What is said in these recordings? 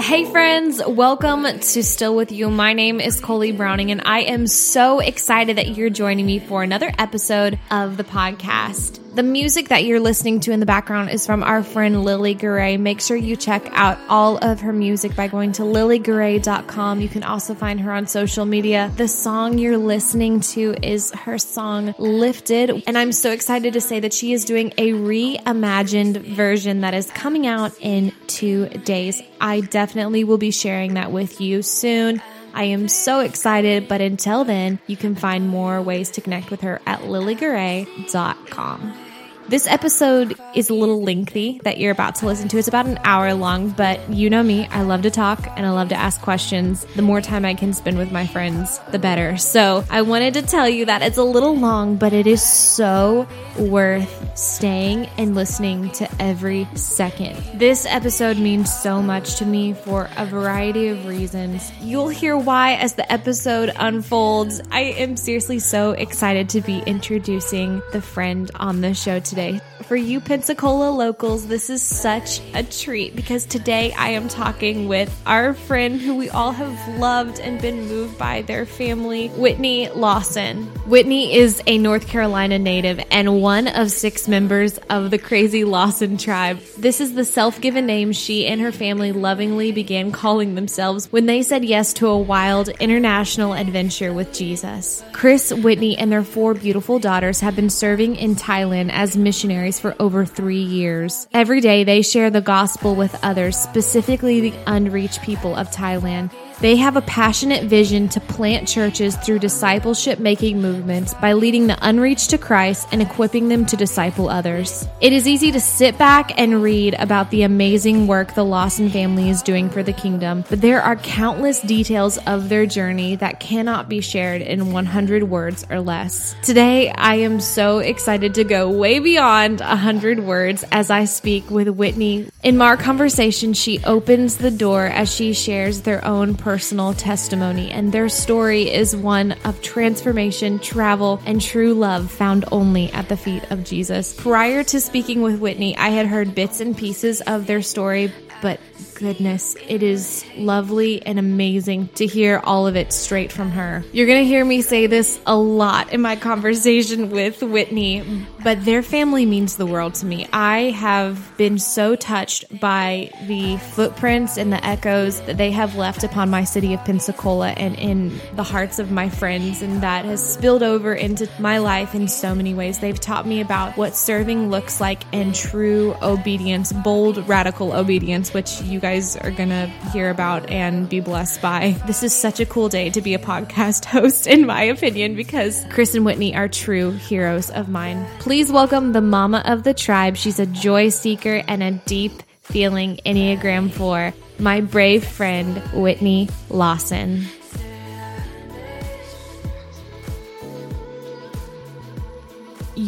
Hey, friends, welcome to Still With You. My name is Coley Browning, and I am so excited that you're joining me for another episode of the podcast. The music that you're listening to in the background is from our friend Lily Garay. Make sure you check out all of her music by going to lilygaray.com. You can also find her on social media. The song you're listening to is her song Lifted, and I'm so excited to say that she is doing a reimagined version that is coming out in two days. I definitely will be sharing that with you soon. I am so excited, but until then, you can find more ways to connect with her at lilygaray.com. This episode is a little lengthy that you're about to listen to. It's about an hour long, but you know me. I love to talk and I love to ask questions. The more time I can spend with my friends, the better. So I wanted to tell you that it's a little long, but it is so worth staying and listening to every second. This episode means so much to me for a variety of reasons. You'll hear why as the episode unfolds. I am seriously so excited to be introducing the friend on the show today today. For you Pensacola locals, this is such a treat because today I am talking with our friend who we all have loved and been moved by their family, Whitney Lawson. Whitney is a North Carolina native and one of six members of the crazy Lawson tribe. This is the self given name she and her family lovingly began calling themselves when they said yes to a wild international adventure with Jesus. Chris, Whitney, and their four beautiful daughters have been serving in Thailand as missionaries for over three years. Every day they share the gospel with others, specifically the unreached people of Thailand. They have a passionate vision to plant churches through discipleship making movements by leading the unreached to Christ and equipping them to disciple others. It is easy to sit back and read about the amazing work the Lawson family is doing for the kingdom, but there are countless details of their journey that cannot be shared in 100 words or less. Today, I am so excited to go way beyond 100 words as I speak with Whitney. In our conversation, she opens the door as she shares their own personal testimony, and their story is one of transformation, travel, and true love found only at the feet of Jesus. Prior to speaking with Whitney, I had heard bits and pieces of their story, but goodness, it is lovely and amazing to hear all of it straight from her. You're going to hear me say this a lot in my conversation with Whitney, but their family means the world to me. I have been so touched by the footprints and the echoes that they have left upon my city of Pensacola and in the hearts of my friends, and that has spilled over into my life in so many ways. They've taught me about what serving looks like and true obedience, bold, radical obedience, which you guys are going to hear about and be blessed by. This is such a cool day to be a podcast host, in my opinion, because Chris and Whitney are true heroes of mine. Please welcome the mama of the tribe. She's a joy seeker and a deep feeling Enneagram 4, my brave friend, Whitney Lawson.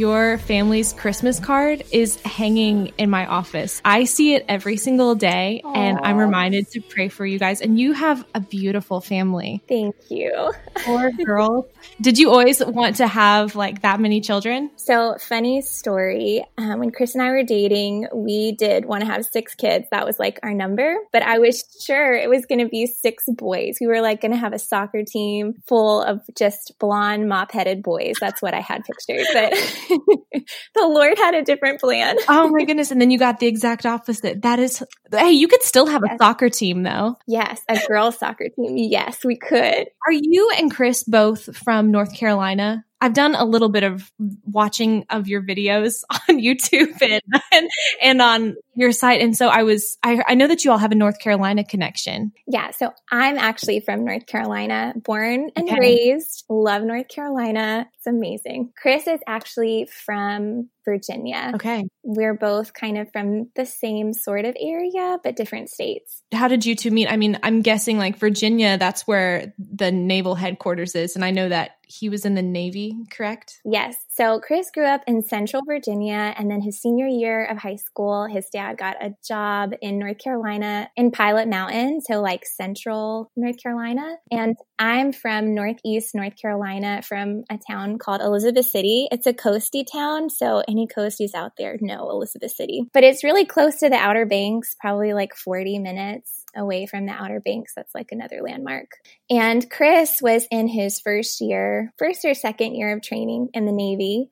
Your family's Christmas card is hanging in my office. I see it every single day Aww. and I'm reminded to pray for you guys. And you have a beautiful family. Thank you. Poor girl. Did you always want to have like that many children? So, funny story. Um, when Chris and I were dating, we did want to have six kids. That was like our number, but I was sure it was going to be six boys. We were like going to have a soccer team full of just blonde, mop headed boys. That's what I had pictured. But the Lord had a different plan. oh my goodness. And then you got the exact opposite. That is, hey, you could still have yes. a soccer team though. Yes, a girls soccer team. Yes, we could. Are you and Chris both from North Carolina? I've done a little bit of watching of your videos on YouTube and, and, and on your site. And so I was, I, I know that you all have a North Carolina connection. Yeah. So I'm actually from North Carolina, born and okay. raised, love North Carolina. It's amazing. Chris is actually from Virginia. Okay. We're both kind of from the same sort of area, but different states. How did you two meet? I mean, I'm guessing like Virginia, that's where the naval headquarters is. And I know that he was in the Navy, correct? Yes. So Chris grew up in Central Virginia, and then his senior year of high school, his dad got a job in North Carolina in Pilot Mountain, so like Central North Carolina. And I'm from Northeast North Carolina, from a town called Elizabeth City. It's a coasty town, so any coasties out there know Elizabeth City. But it's really close to the Outer Banks, probably like 40 minutes away from the Outer Banks. That's like another landmark. And Chris was in his first year, first or second year of training in the Navy.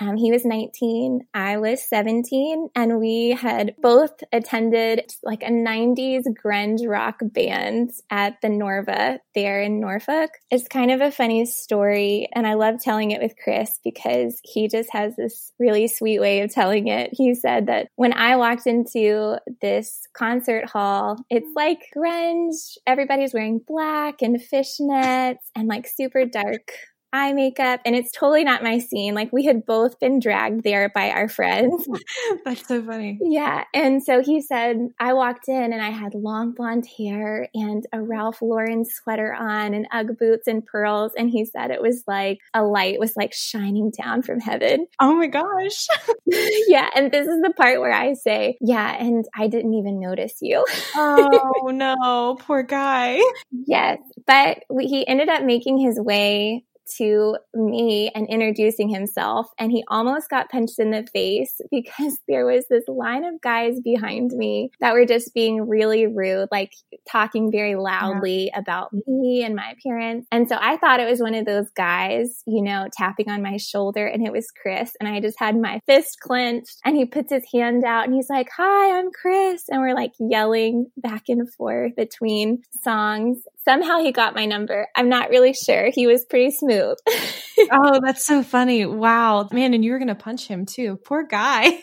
Um, he was 19, I was 17, and we had both attended like a 90s grunge rock band at the Norva there in Norfolk. It's kind of a funny story, and I love telling it with Chris because he just has this really sweet way of telling it. He said that when I walked into this concert hall, it's like grunge. Everybody's wearing black and fishnets and like super dark eye makeup and it's totally not my scene. Like we had both been dragged there by our friends. Oh, that's so funny. Yeah and so he said i walked in and i had long blonde hair and a ralph lauren sweater on and ugg boots and pearls and he said it was like a light was like shining down from heaven. Oh my gosh. Yeah and this is the part where i say yeah and i didn't even notice you. Oh no poor guy. Yes but we, he ended up making his way to me and introducing himself. And he almost got punched in the face because there was this line of guys behind me that were just being really rude, like talking very loudly yeah. about me and my appearance. And so I thought it was one of those guys, you know, tapping on my shoulder and it was Chris. And I just had my fist clenched and he puts his hand out and he's like, Hi, I'm Chris. And we're like yelling back and forth between songs. Somehow he got my number. I'm not really sure. He was pretty smooth. oh, that's so funny. Wow. Man, and you were going to punch him too. Poor guy.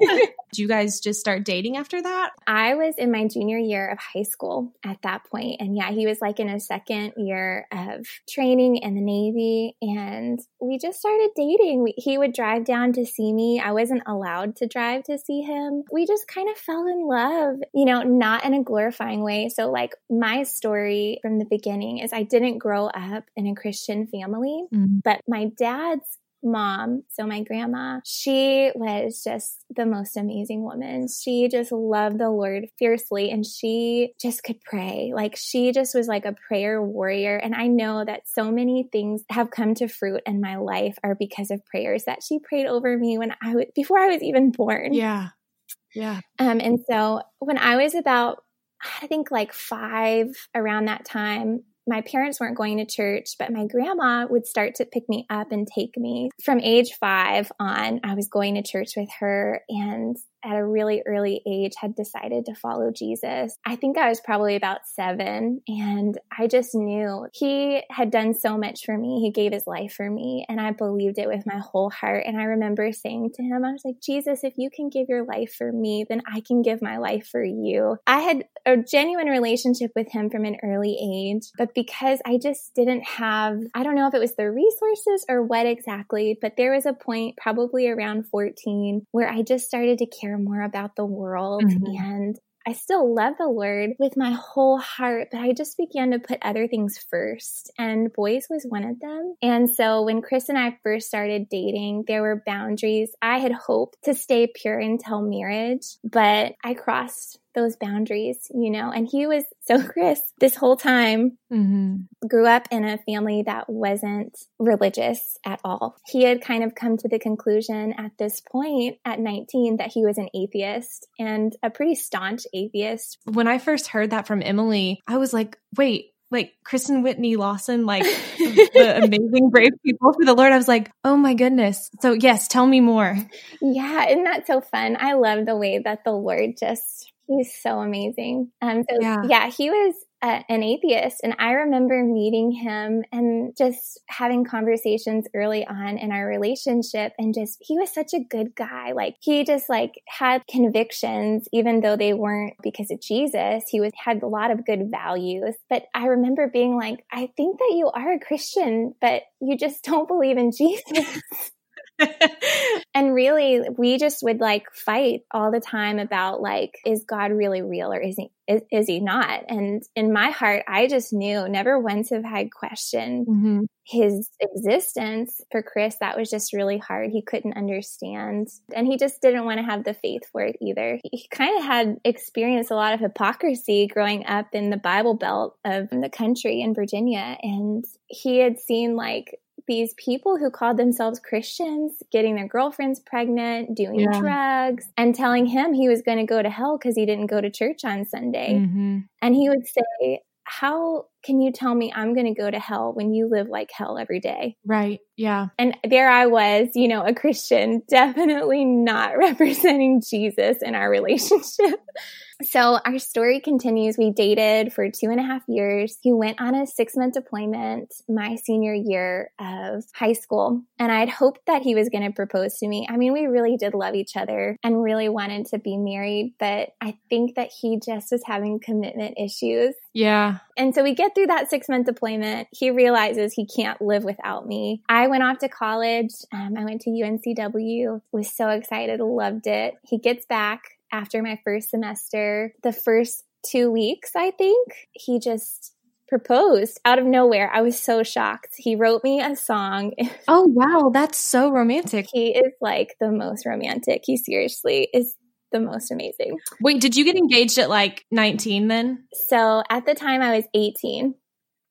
Did you guys just start dating after that? I was in my junior year of high school at that point. And yeah, he was like in his second year of training in the Navy. And we just started dating. We, he would drive down to see me. I wasn't allowed to drive to see him. We just kind of fell in love, you know, not in a glorifying way. So, like, my story from the beginning is I didn't grow up in a Christian family, mm-hmm. but my dad's mom, so my grandma, she was just the most amazing woman. She just loved the Lord fiercely and she just could pray. Like she just was like a prayer warrior. And I know that so many things have come to fruit in my life are because of prayers that she prayed over me when I was before I was even born. Yeah. Yeah. Um, and so when I was about I think like five around that time, my parents weren't going to church, but my grandma would start to pick me up and take me. From age five on, I was going to church with her. And at a really early age had decided to follow Jesus. I think I was probably about seven and I just knew he had done so much for me. He gave his life for me and I believed it with my whole heart. And I remember saying to him, I was like, Jesus, if you can give your life for me, then I can give my life for you. I had a genuine relationship with him from an early age, but because I just didn't have, I don't know if it was the resources or what exactly, but there was a point probably around 14 where I just started to care more about the world mm-hmm. and I still love the Lord with my whole heart, but I just began to put other things first, and boys was one of them. And so when Chris and I first started dating, there were boundaries. I had hoped to stay pure until marriage, but I crossed those boundaries, you know. And he was so Chris this whole time mm-hmm. grew up in a family that wasn't religious at all. He had kind of come to the conclusion at this point at 19 that he was an atheist and a pretty staunch atheist. When I first heard that from Emily, I was like, wait, like Chris and Whitney Lawson, like the amazing brave people for the Lord. I was like, oh my goodness. So yes, tell me more. Yeah, isn't that so fun? I love the way that the Lord just He's so amazing. Um, so yeah. yeah, he was uh, an atheist, and I remember meeting him and just having conversations early on in our relationship, and just he was such a good guy. Like he just like had convictions, even though they weren't because of Jesus. He was had a lot of good values. But I remember being like, I think that you are a Christian, but you just don't believe in Jesus. and really, we just would like fight all the time about like, is God really real or is he is, is he not? And in my heart, I just knew never once have had questioned mm-hmm. his existence. For Chris, that was just really hard. He couldn't understand, and he just didn't want to have the faith for it either. He kind of had experienced a lot of hypocrisy growing up in the Bible Belt of the country in Virginia, and he had seen like these people who called themselves Christians getting their girlfriends pregnant, doing yeah. drugs, and telling him he was going to go to hell because he didn't go to church on Sunday. Mm-hmm. And he would say, How can you tell me I'm going to go to hell when you live like hell every day? Right. Yeah. And there I was, you know, a Christian, definitely not representing Jesus in our relationship. So our story continues. We dated for two and a half years. He went on a six month deployment my senior year of high school. And I'd hoped that he was going to propose to me. I mean, we really did love each other and really wanted to be married, but I think that he just was having commitment issues. Yeah. And so we get through that six month deployment. He realizes he can't live without me. I went off to college. Um, I went to UNCW, was so excited, loved it. He gets back after my first semester, the first two weeks, I think, he just proposed out of nowhere. I was so shocked. He wrote me a song. Oh, wow. That's so romantic. He is like the most romantic. He seriously is the most amazing. Wait, did you get engaged at like 19 then? So at the time I was 18.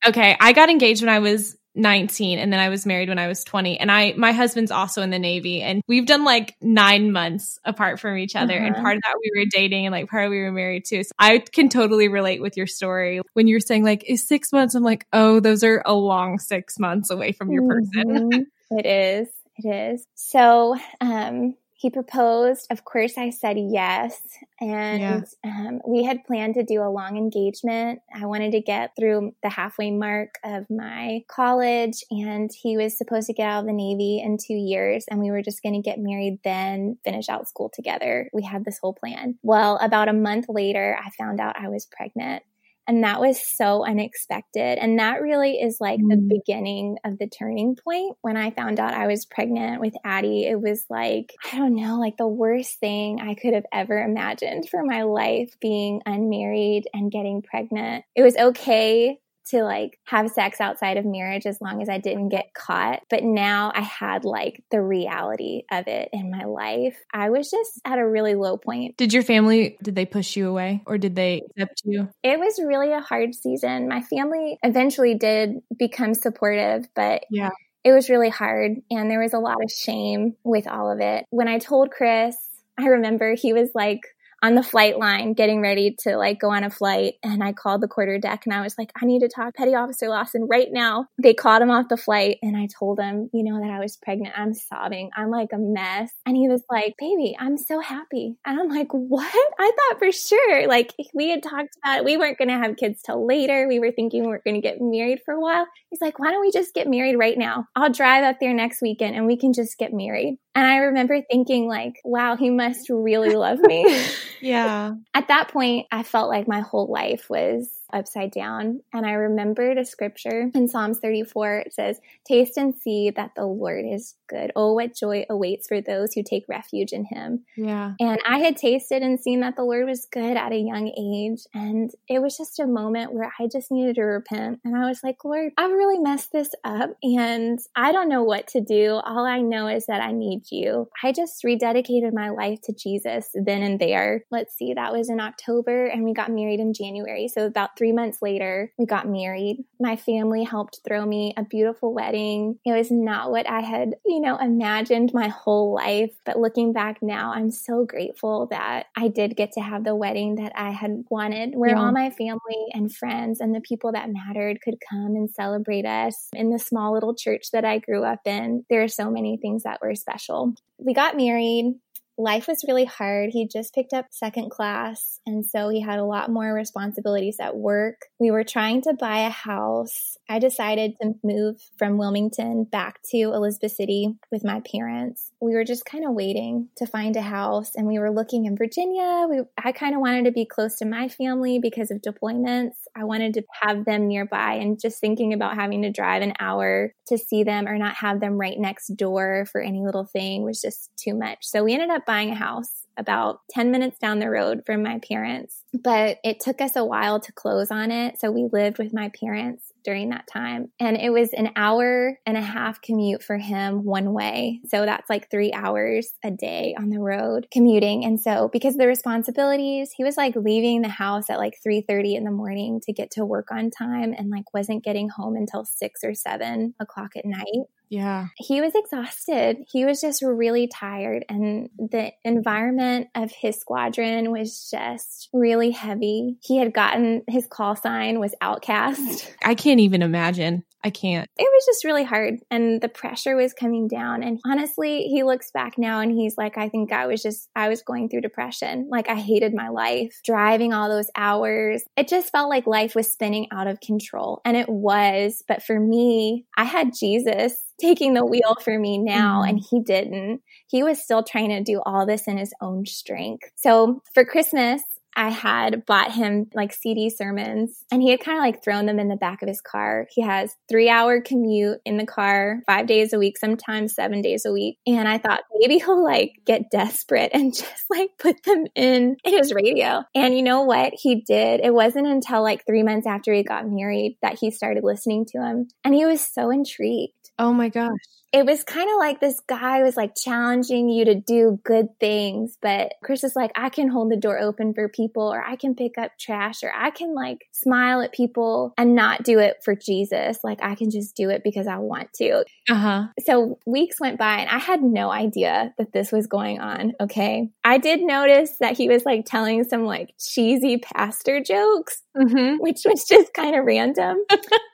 Okay. I got engaged when I was 19 and then I was married when I was 20 and I my husband's also in the navy and we've done like 9 months apart from each other uh-huh. and part of that we were dating and like part of we were married too. So I can totally relate with your story. When you're saying like is 6 months I'm like, "Oh, those are a long 6 months away from your person." Mm-hmm. it is. It is. So, um he proposed. Of course, I said yes. And yeah. um, we had planned to do a long engagement. I wanted to get through the halfway mark of my college, and he was supposed to get out of the Navy in two years, and we were just going to get married then, finish out school together. We had this whole plan. Well, about a month later, I found out I was pregnant. And that was so unexpected. And that really is like mm. the beginning of the turning point. When I found out I was pregnant with Addie, it was like, I don't know, like the worst thing I could have ever imagined for my life being unmarried and getting pregnant. It was okay to like have sex outside of marriage as long as I didn't get caught. But now I had like the reality of it in my life. I was just at a really low point. Did your family did they push you away or did they accept you? It was really a hard season. My family eventually did become supportive, but yeah. It was really hard and there was a lot of shame with all of it. When I told Chris, I remember he was like on the flight line getting ready to like go on a flight and I called the quarter deck and I was like, I need to talk Petty Officer Lawson right now. They called him off the flight and I told him, you know, that I was pregnant. I'm sobbing. I'm like a mess. And he was like, baby, I'm so happy. And I'm like, what? I thought for sure, like we had talked about it. We weren't going to have kids till later. We were thinking we were going to get married for a while. He's like, why don't we just get married right now? I'll drive up there next weekend and we can just get married. And I remember thinking like, wow, he must really love me. yeah. At that point, I felt like my whole life was upside down. And I remembered a scripture in Psalms 34. It says, Taste and see that the Lord is good. Oh, what joy awaits for those who take refuge in him. Yeah. And I had tasted and seen that the Lord was good at a young age. And it was just a moment where I just needed to repent. And I was like, Lord, I've really messed this up and I don't know what to do. All I know is that I need you. I just rededicated my life to Jesus then and there. Let's see, that was in October and we got married in January. So about three months later, we got married. My family helped throw me a beautiful wedding. It was not what I had, you know, imagined my whole life. But looking back now, I'm so grateful that I did get to have the wedding that I had wanted, where yeah. all my family and friends and the people that mattered could come and celebrate us in the small little church that I grew up in. There are so many things that were special. We got married life was really hard. He just picked up second class, and so he had a lot more responsibilities at work. We were trying to buy a house. I decided to move from Wilmington back to Elizabeth City with my parents. We were just kind of waiting to find a house, and we were looking in Virginia. We, I kind of wanted to be close to my family because of deployments. I wanted to have them nearby, and just thinking about having to drive an hour to see them or not have them right next door for any little thing was just too much. So we ended up buying a house about 10 minutes down the road from my parents, but it took us a while to close on it. So we lived with my parents during that time. And it was an hour and a half commute for him one way. So that's like three hours a day on the road commuting. And so because of the responsibilities, he was like leaving the house at like 3.30 in the morning to get to work on time and like wasn't getting home until six or seven o'clock at night. Yeah. He was exhausted. He was just really tired. And the environment of his squadron was just really heavy. He had gotten his call sign was outcast. I can't even imagine. I can't. It was just really hard and the pressure was coming down. And honestly, he looks back now and he's like, I think I was just, I was going through depression. Like I hated my life, driving all those hours. It just felt like life was spinning out of control. And it was. But for me, I had Jesus taking the wheel for me now, mm-hmm. and he didn't. He was still trying to do all this in his own strength. So for Christmas, I had bought him like CD sermons and he had kind of like thrown them in the back of his car. He has three hour commute in the car five days a week, sometimes seven days a week. And I thought maybe he'll like get desperate and just like put them in, in his radio. And you know what? He did. It wasn't until like three months after he got married that he started listening to him. And he was so intrigued. Oh my gosh it was kind of like this guy was like challenging you to do good things, but Chris is like, I can hold the door open for people, or I can pick up trash, or I can like smile at people and not do it for Jesus. Like I can just do it because I want to. Uh huh. So weeks went by and I had no idea that this was going on. Okay. I did notice that he was like telling some like cheesy pastor jokes, mm-hmm. which was just kind of random.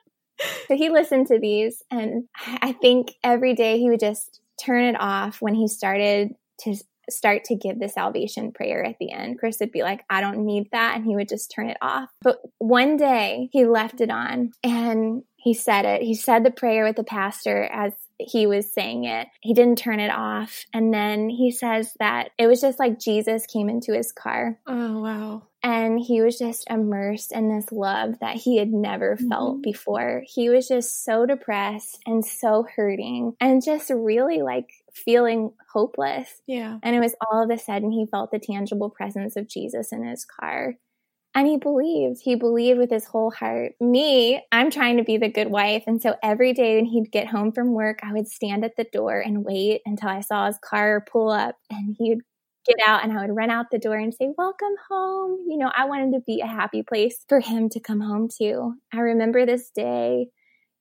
so he listened to these, and I think every day he would just turn it off when he started to start to give the salvation prayer at the end. Chris would be like, I don't need that. And he would just turn it off. But one day he left it on and he said it. He said the prayer with the pastor as he was saying it. He didn't turn it off. And then he says that it was just like Jesus came into his car. Oh, wow. And he was just immersed in this love that he had never mm-hmm. felt before. He was just so depressed and so hurting and just really like feeling hopeless. Yeah. And it was all of a sudden he felt the tangible presence of Jesus in his car. And he believed. He believed with his whole heart. Me, I'm trying to be the good wife. And so every day when he'd get home from work, I would stand at the door and wait until I saw his car pull up and he would get out and I would run out the door and say, Welcome home. You know, I wanted to be a happy place for him to come home to. I remember this day.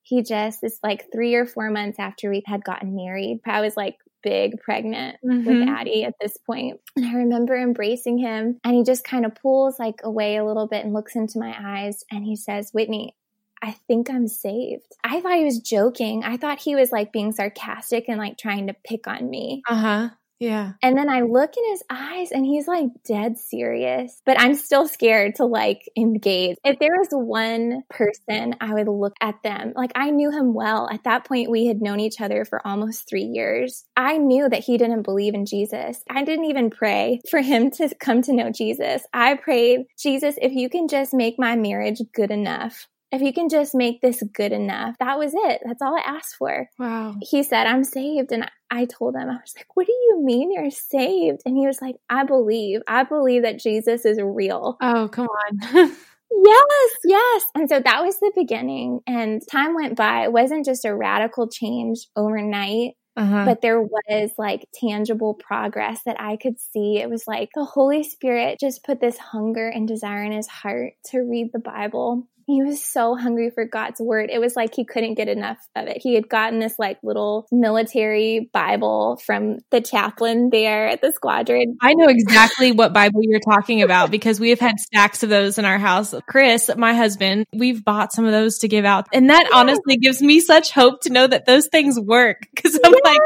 He just, it's like three or four months after we had gotten married. I was like big pregnant mm-hmm. with Addie at this point. And I remember embracing him and he just kind of pulls like away a little bit and looks into my eyes and he says, Whitney, I think I'm saved. I thought he was joking. I thought he was like being sarcastic and like trying to pick on me. Uh huh. Yeah. And then I look in his eyes and he's like dead serious, but I'm still scared to like engage. If there was one person, I would look at them. Like I knew him well. At that point, we had known each other for almost three years. I knew that he didn't believe in Jesus. I didn't even pray for him to come to know Jesus. I prayed, Jesus, if you can just make my marriage good enough if you can just make this good enough, that was it. That's all I asked for. Wow. He said, I'm saved. And I told him, I was like, what do you mean you're saved? And he was like, I believe. I believe that Jesus is real. Oh, come on. yes, yes. And so that was the beginning. And time went by. It wasn't just a radical change overnight. Uh-huh. But there was like tangible progress that I could see. It was like the Holy Spirit just put this hunger and desire in his heart to read the Bible He was so hungry for God's word. It was like he couldn't get enough of it. He had gotten this like little military Bible from the chaplain there at the squadron. I know exactly what Bible you're talking about because we have had stacks of those in our house. Chris, my husband, we've bought some of those to give out. And that yeah. honestly gives me such hope to know that those things work because I'm yeah. like,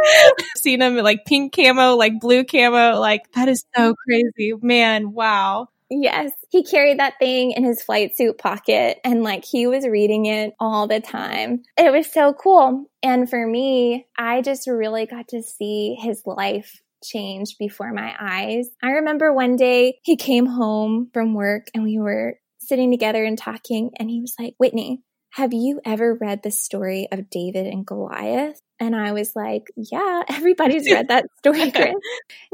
seeing them like pink camo, like blue camo. Like that is so crazy. Man, wow. Yes. He carried that thing in his flight suit pocket and like he was reading it all the time. It was so cool. And for me, I just really got to see his life change before my eyes. I remember one day he came home from work and we were sitting together and talking and he was like, Whitney, have you ever read the story of David and Goliath? And I was like, yeah, everybody's read that story, Chris.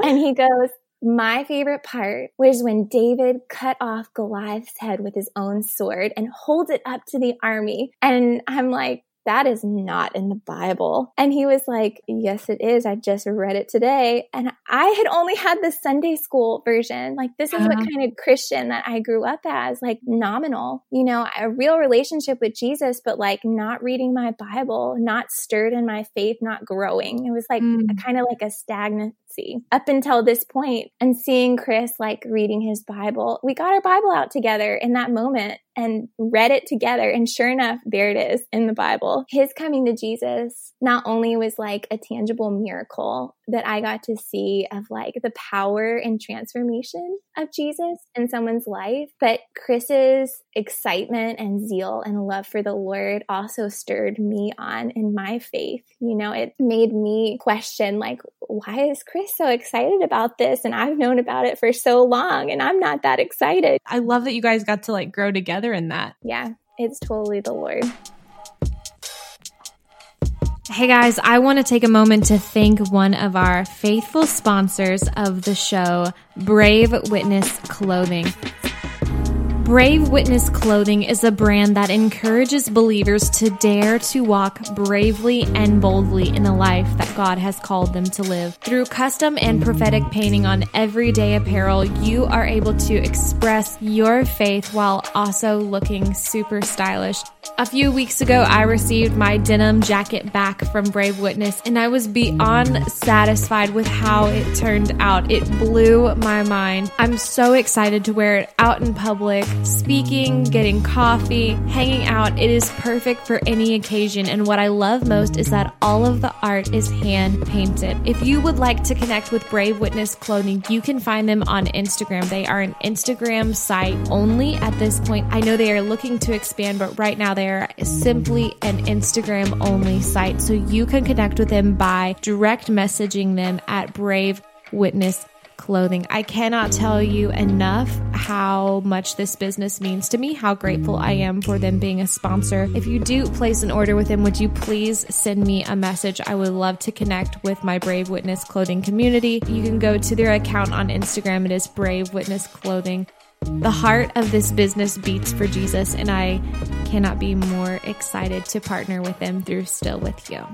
and he goes, my favorite part was when David cut off Goliath's head with his own sword and holds it up to the army. And I'm like, that is not in the Bible. And he was like, yes, it is. I just read it today. And I had only had the Sunday school version. Like, this is uh-huh. what kind of Christian that I grew up as, like nominal, you know, a real relationship with Jesus, but like not reading my Bible, not stirred in my faith, not growing. It was like mm. kind of like a stagnant up until this point and seeing Chris like reading his Bible. We got our Bible out together in that moment and read it together. And sure enough, there it is in the Bible. His coming to Jesus not only was like a tangible miracle that I got to see of like the power and transformation of Jesus in someone's life, but Chris's excitement and zeal and love for the Lord also stirred me on in my faith. You know, it made me question like, why is Chris so excited about this? And I've known about it for so long and I'm not that excited. I love that you guys got to like grow together in that. Yeah, it's totally the Lord. Hey guys, I want to take a moment to thank one of our faithful sponsors of the show, Brave Witness Clothing. Brave Witness Clothing is a brand that encourages believers to dare to walk bravely and boldly in the life that God has called them to live. Through custom and prophetic painting on everyday apparel, you are able to express your faith while also looking super stylish. A few weeks ago, I received my denim jacket back from Brave Witness, and I was beyond satisfied with how it turned out. It blew my mind. I'm so excited to wear it out in public speaking, getting coffee, hanging out. It is perfect for any occasion. And what I love most is that all of the art is hand painted. If you would like to connect with Brave Witness Clothing, you can find them on Instagram. They are an Instagram site only at this point. I know they are looking to expand, but right now they are simply an Instagram only site. So you can connect with them by direct messaging them at Brave Witness clothing. I cannot tell you enough how much this business means to me, how grateful I am for them being a sponsor. If you do place an order with them, would you please send me a message? I would love to connect with my Brave Witness clothing community. You can go to their account on Instagram. It is Brave Witness Clothing. The heart of this business beats for Jesus, and I cannot be more excited to partner with them through Still With You.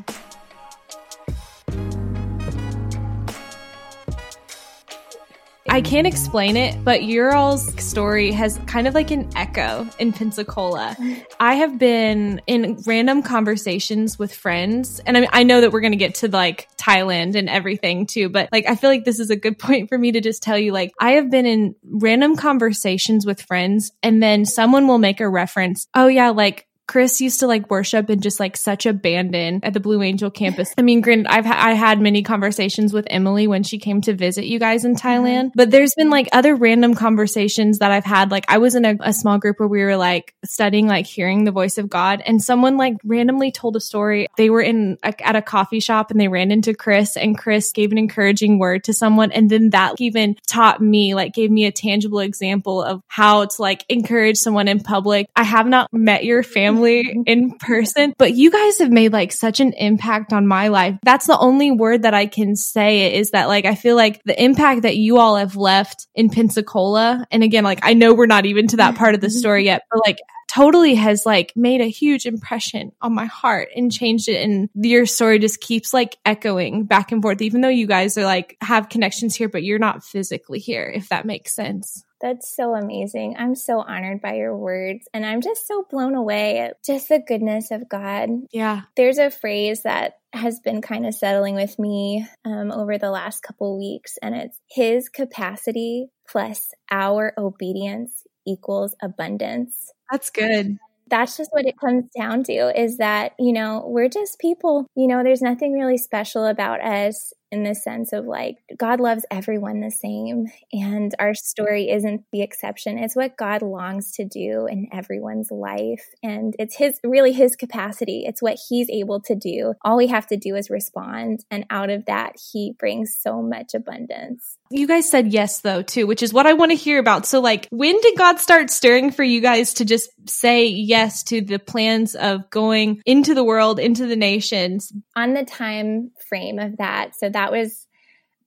I can't explain it, but your all's story has kind of like an echo in Pensacola. I have been in random conversations with friends, and I, I know that we're going to get to like Thailand and everything too, but like I feel like this is a good point for me to just tell you like I have been in random conversations with friends, and then someone will make a reference, oh yeah, like Chris used to like worship in just like such abandon at the Blue Angel campus. I mean, granted, I've ha- I had many conversations with Emily when she came to visit you guys in mm-hmm. Thailand, but there's been like other random conversations that I've had. Like I was in a, a small group where we were like studying, like hearing the voice of God, and someone like randomly told a story. They were in a, at a coffee shop and they ran into Chris, and Chris gave an encouraging word to someone, and then that even taught me, like, gave me a tangible example of how to like encourage someone in public. I have not met your family family in person, but you guys have made like such an impact on my life. That's the only word that I can say is that like I feel like the impact that you all have left in Pensacola, and again, like I know we're not even to that part of the mm-hmm. story yet, but like totally has like made a huge impression on my heart and changed it. And your story just keeps like echoing back and forth, even though you guys are like have connections here, but you're not physically here, if that makes sense. That's so amazing. I'm so honored by your words and I'm just so blown away at just the goodness of God. Yeah. There's a phrase that has been kind of settling with me um, over the last couple weeks, and it's His capacity plus our obedience equals abundance. That's good that's just what it comes down to is that, you know, we're just people. You know, there's nothing really special about us in the sense of like God loves everyone the same and our story isn't the exception. It's what God longs to do in everyone's life and it's his really his capacity. It's what he's able to do. All we have to do is respond and out of that he brings so much abundance. You guys said yes though too, which is what I want to hear about. So like when did God start stirring for you guys to just say yes to the plans of going into the world, into the nations? On the time frame of that. So that was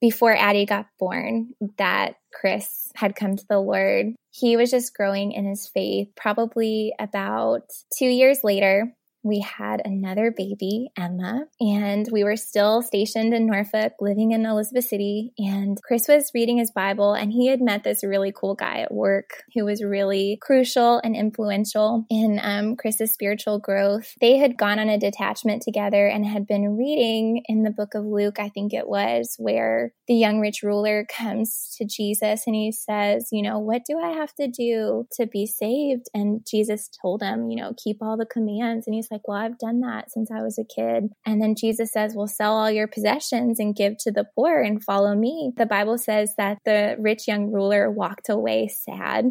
before Addie got born that Chris had come to the Lord. He was just growing in his faith. Probably about two years later, we had another baby, Emma, and we were still stationed in Norfolk, living in Elizabeth City. And Chris was reading his Bible, and he had met this really cool guy at work who was really crucial and influential in um, Chris's spiritual growth. They had gone on a detachment together and had been reading in the book of Luke, I think it was, where the young rich ruler comes to Jesus and he says, You know, what do I have to do to be saved? And Jesus told him, You know, keep all the commands. And he's like, like, well, I've done that since I was a kid. And then Jesus says, well, sell all your possessions and give to the poor and follow me. The Bible says that the rich young ruler walked away sad.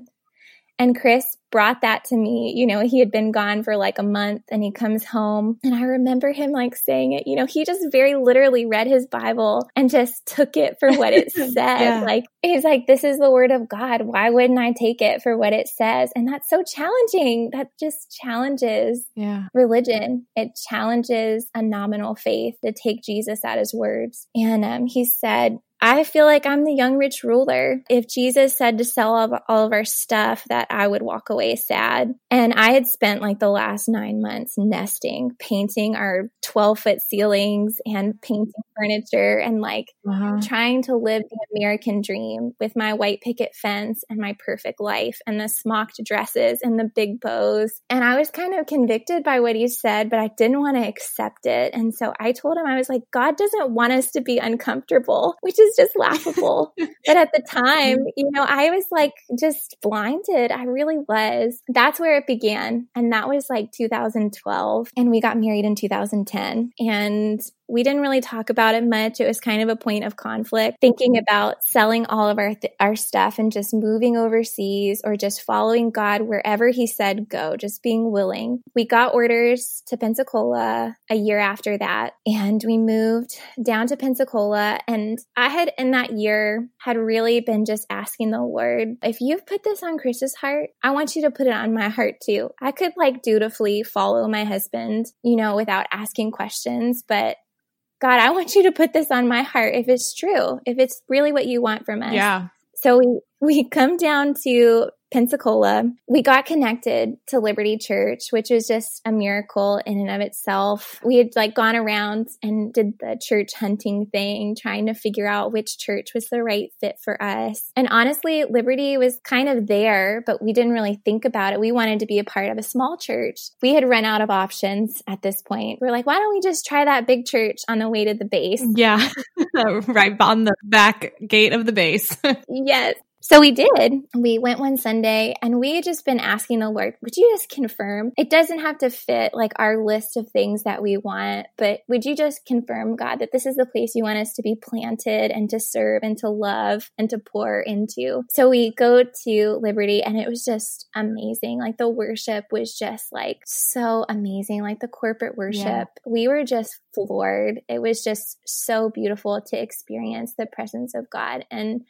And Chris brought that to me. You know, he had been gone for like a month and he comes home. And I remember him like saying it, you know, he just very literally read his Bible and just took it for what it said. yeah. Like, he's like, this is the word of God. Why wouldn't I take it for what it says? And that's so challenging. That just challenges yeah. religion. It challenges a nominal faith to take Jesus at his words. And um, he said, I feel like I'm the young rich ruler. If Jesus said to sell all of, all of our stuff, that I would walk away sad. And I had spent like the last nine months nesting, painting our 12 foot ceilings and painting furniture and like uh-huh. trying to live the American dream with my white picket fence and my perfect life and the smocked dresses and the big bows. And I was kind of convicted by what he said, but I didn't want to accept it. And so I told him, I was like, God doesn't want us to be uncomfortable, which is just laughable. but at the time, you know, I was like just blinded. I really was. That's where it began. And that was like 2012. And we got married in 2010. And we didn't really talk about it much. It was kind of a point of conflict, thinking about selling all of our th- our stuff and just moving overseas or just following God wherever he said go, just being willing. We got orders to Pensacola a year after that and we moved down to Pensacola and I had in that year had really been just asking the Lord, if you've put this on Chris's heart, I want you to put it on my heart too. I could like dutifully follow my husband, you know, without asking questions, but God, I want you to put this on my heart if it's true, if it's really what you want from us. Yeah. So we we come down to Pensacola, we got connected to Liberty Church, which was just a miracle in and of itself. We had like gone around and did the church hunting thing, trying to figure out which church was the right fit for us. And honestly, Liberty was kind of there, but we didn't really think about it. We wanted to be a part of a small church. We had run out of options at this point. We're like, why don't we just try that big church on the way to the base? Yeah, right on the back gate of the base. yes. So we did. We went one Sunday and we had just been asking the Lord, would you just confirm? It doesn't have to fit like our list of things that we want, but would you just confirm, God, that this is the place you want us to be planted and to serve and to love and to pour into? So we go to Liberty and it was just amazing. Like the worship was just like so amazing. Like the corporate worship, yeah. we were just floored. It was just so beautiful to experience the presence of God. And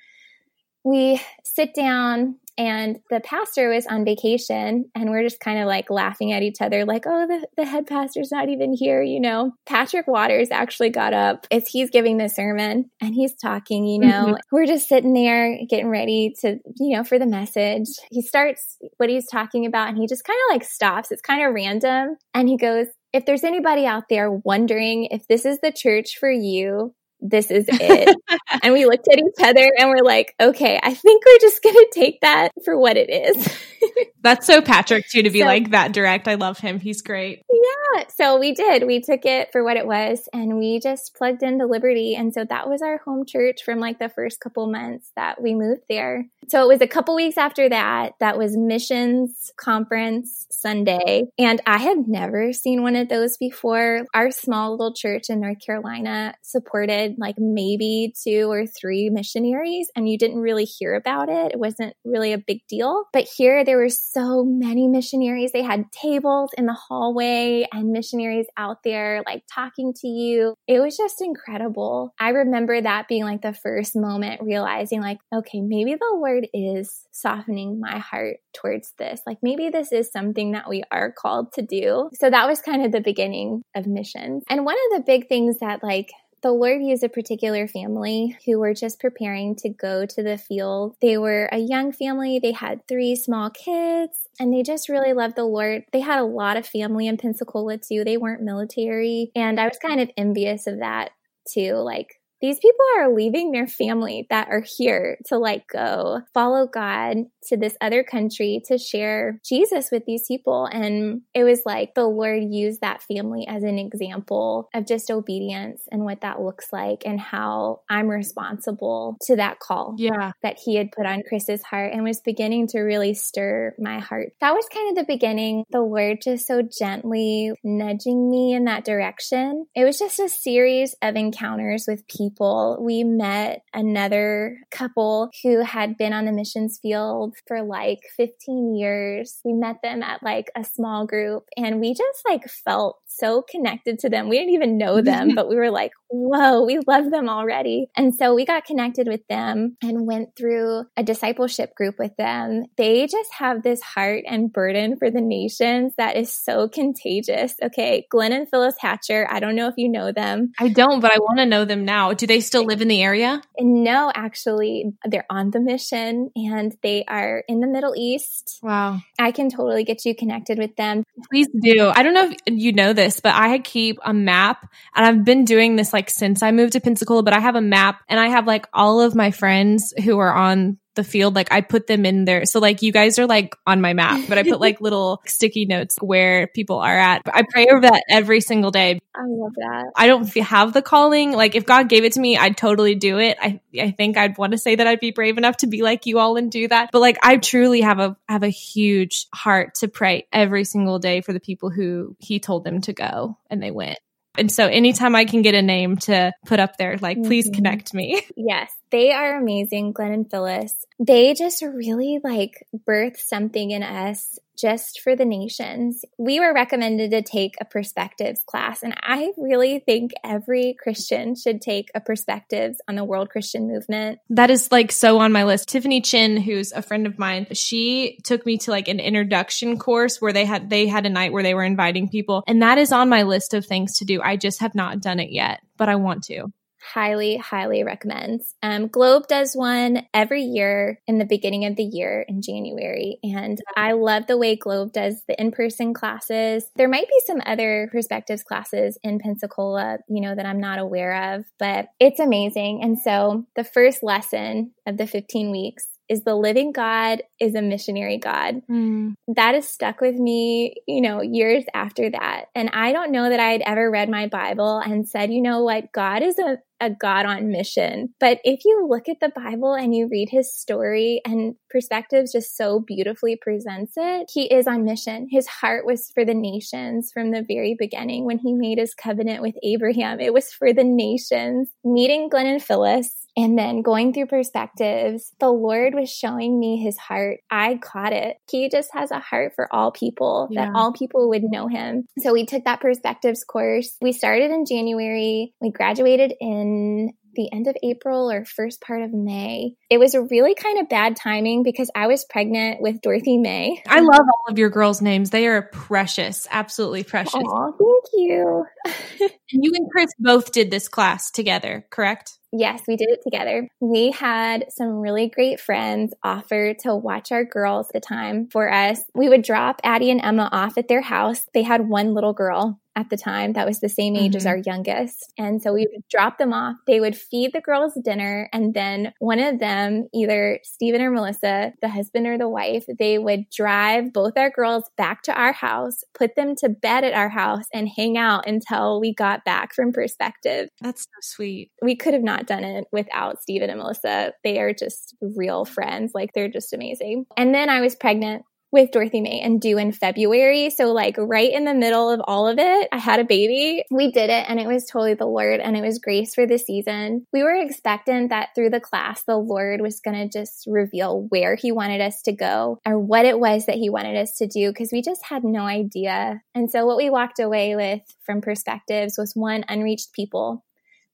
we sit down and the pastor was on vacation and we're just kind of like laughing at each other like oh the, the head pastor's not even here you know? Patrick waters actually got up as he's giving the sermon and he's talking you know? Mm-hmm. we're just sitting there getting ready to you know for the message. He starts what he's talking about and he just kind of like stops. It's kind of random. And he goes if there's anybody out there wondering if this is the church for you this is it. and we looked at each other and we're like, okay, I think we're just going to take that for what it is. That's so Patrick too to be so, like that direct. I love him. He's great. Yeah. So we did. We took it for what it was and we just plugged into Liberty. And so that was our home church from like the first couple months that we moved there. So it was a couple weeks after that, that was missions conference Sunday. And I had never seen one of those before. Our small little church in North Carolina supported like maybe two or three missionaries, and you didn't really hear about it. It wasn't really a big deal. But here there were so many missionaries. They had tables in the hallway and missionaries out there like talking to you. It was just incredible. I remember that being like the first moment realizing, like, okay, maybe the Lord is softening my heart towards this. Like maybe this is something that we are called to do. So that was kind of the beginning of missions. And one of the big things that like the Lord used a particular family who were just preparing to go to the field. They were a young family. They had three small kids and they just really loved the Lord. They had a lot of family in Pensacola too. They weren't military. And I was kind of envious of that too. Like these people are leaving their family that are here to like go follow God to this other country to share Jesus with these people. And it was like the Lord used that family as an example of just obedience and what that looks like and how I'm responsible to that call. Yeah. That he had put on Chris's heart and was beginning to really stir my heart. That was kind of the beginning. The Lord just so gently nudging me in that direction. It was just a series of encounters with people. We met another couple who had been on the missions field for like 15 years. We met them at like a small group and we just like felt so connected to them. We didn't even know them, but we were like, whoa, we love them already. And so we got connected with them and went through a discipleship group with them. They just have this heart and burden for the nations that is so contagious. Okay. Glenn and Phyllis Hatcher, I don't know if you know them. I don't, but I want to know them now. Do they still live in the area? No, actually, they're on the mission and they are in the Middle East. Wow. I can totally get you connected with them. Please do. I don't know if you know this, but I keep a map and I've been doing this like since I moved to Pensacola, but I have a map and I have like all of my friends who are on the field, like I put them in there. So like you guys are like on my map, but I put like little sticky notes where people are at. I pray over that every single day. I love that. I don't have the calling. Like if God gave it to me, I'd totally do it. I I think I'd want to say that I'd be brave enough to be like you all and do that. But like I truly have a have a huge heart to pray every single day for the people who he told them to go and they went. And so anytime I can get a name to put up there, like, mm-hmm. please connect me. Yes, they are amazing, Glenn and Phyllis. They just really like birth something in us just for the nations. We were recommended to take a perspectives class, and I really think every Christian should take a perspectives on the world Christian movement. That is like so on my list. Tiffany Chin, who's a friend of mine, she took me to like an introduction course where they had they had a night where they were inviting people, and that is on my list of things to do. I just have not done it yet, but I want to highly, highly recommend. Um, Globe does one every year in the beginning of the year in January. And I love the way Globe does the in person classes. There might be some other perspectives classes in Pensacola, you know, that I'm not aware of, but it's amazing. And so the first lesson of the 15 weeks is the living God is a missionary God. Mm. That has stuck with me, you know, years after that. And I don't know that I had ever read my Bible and said, you know what, God is a a God on mission. But if you look at the Bible and you read his story and perspectives just so beautifully presents it, he is on mission. His heart was for the nations from the very beginning when he made his covenant with Abraham. It was for the nations. Meeting Glenn and Phyllis and then going through perspectives, the Lord was showing me his heart. I caught it. He just has a heart for all people, yeah. that all people would know him. So we took that perspectives course. We started in January. We graduated in the end of April or first part of May. It was a really kind of bad timing because I was pregnant with Dorothy May. I love all of your girls' names. They are precious, absolutely precious. Aw, thank you. you and Chris both did this class together, correct? Yes, we did it together. We had some really great friends offer to watch our girls the time for us. We would drop Addie and Emma off at their house. They had one little girl at the time that was the same age mm-hmm. as our youngest. And so we would drop them off. They would feed the girls dinner. And then one of them, either Stephen or Melissa, the husband or the wife, they would drive both our girls back to our house, put them to bed at our house, and hang out until we got back from perspective. That's so sweet. We could have not done it without Stephen and Melissa. They are just real friends. Like they're just amazing. And then I was pregnant with Dorothy May and due in February. So, like, right in the middle of all of it, I had a baby. We did it, and it was totally the Lord, and it was grace for the season. We were expectant that through the class, the Lord was going to just reveal where He wanted us to go or what it was that He wanted us to do because we just had no idea. And so, what we walked away with from perspectives was one, unreached people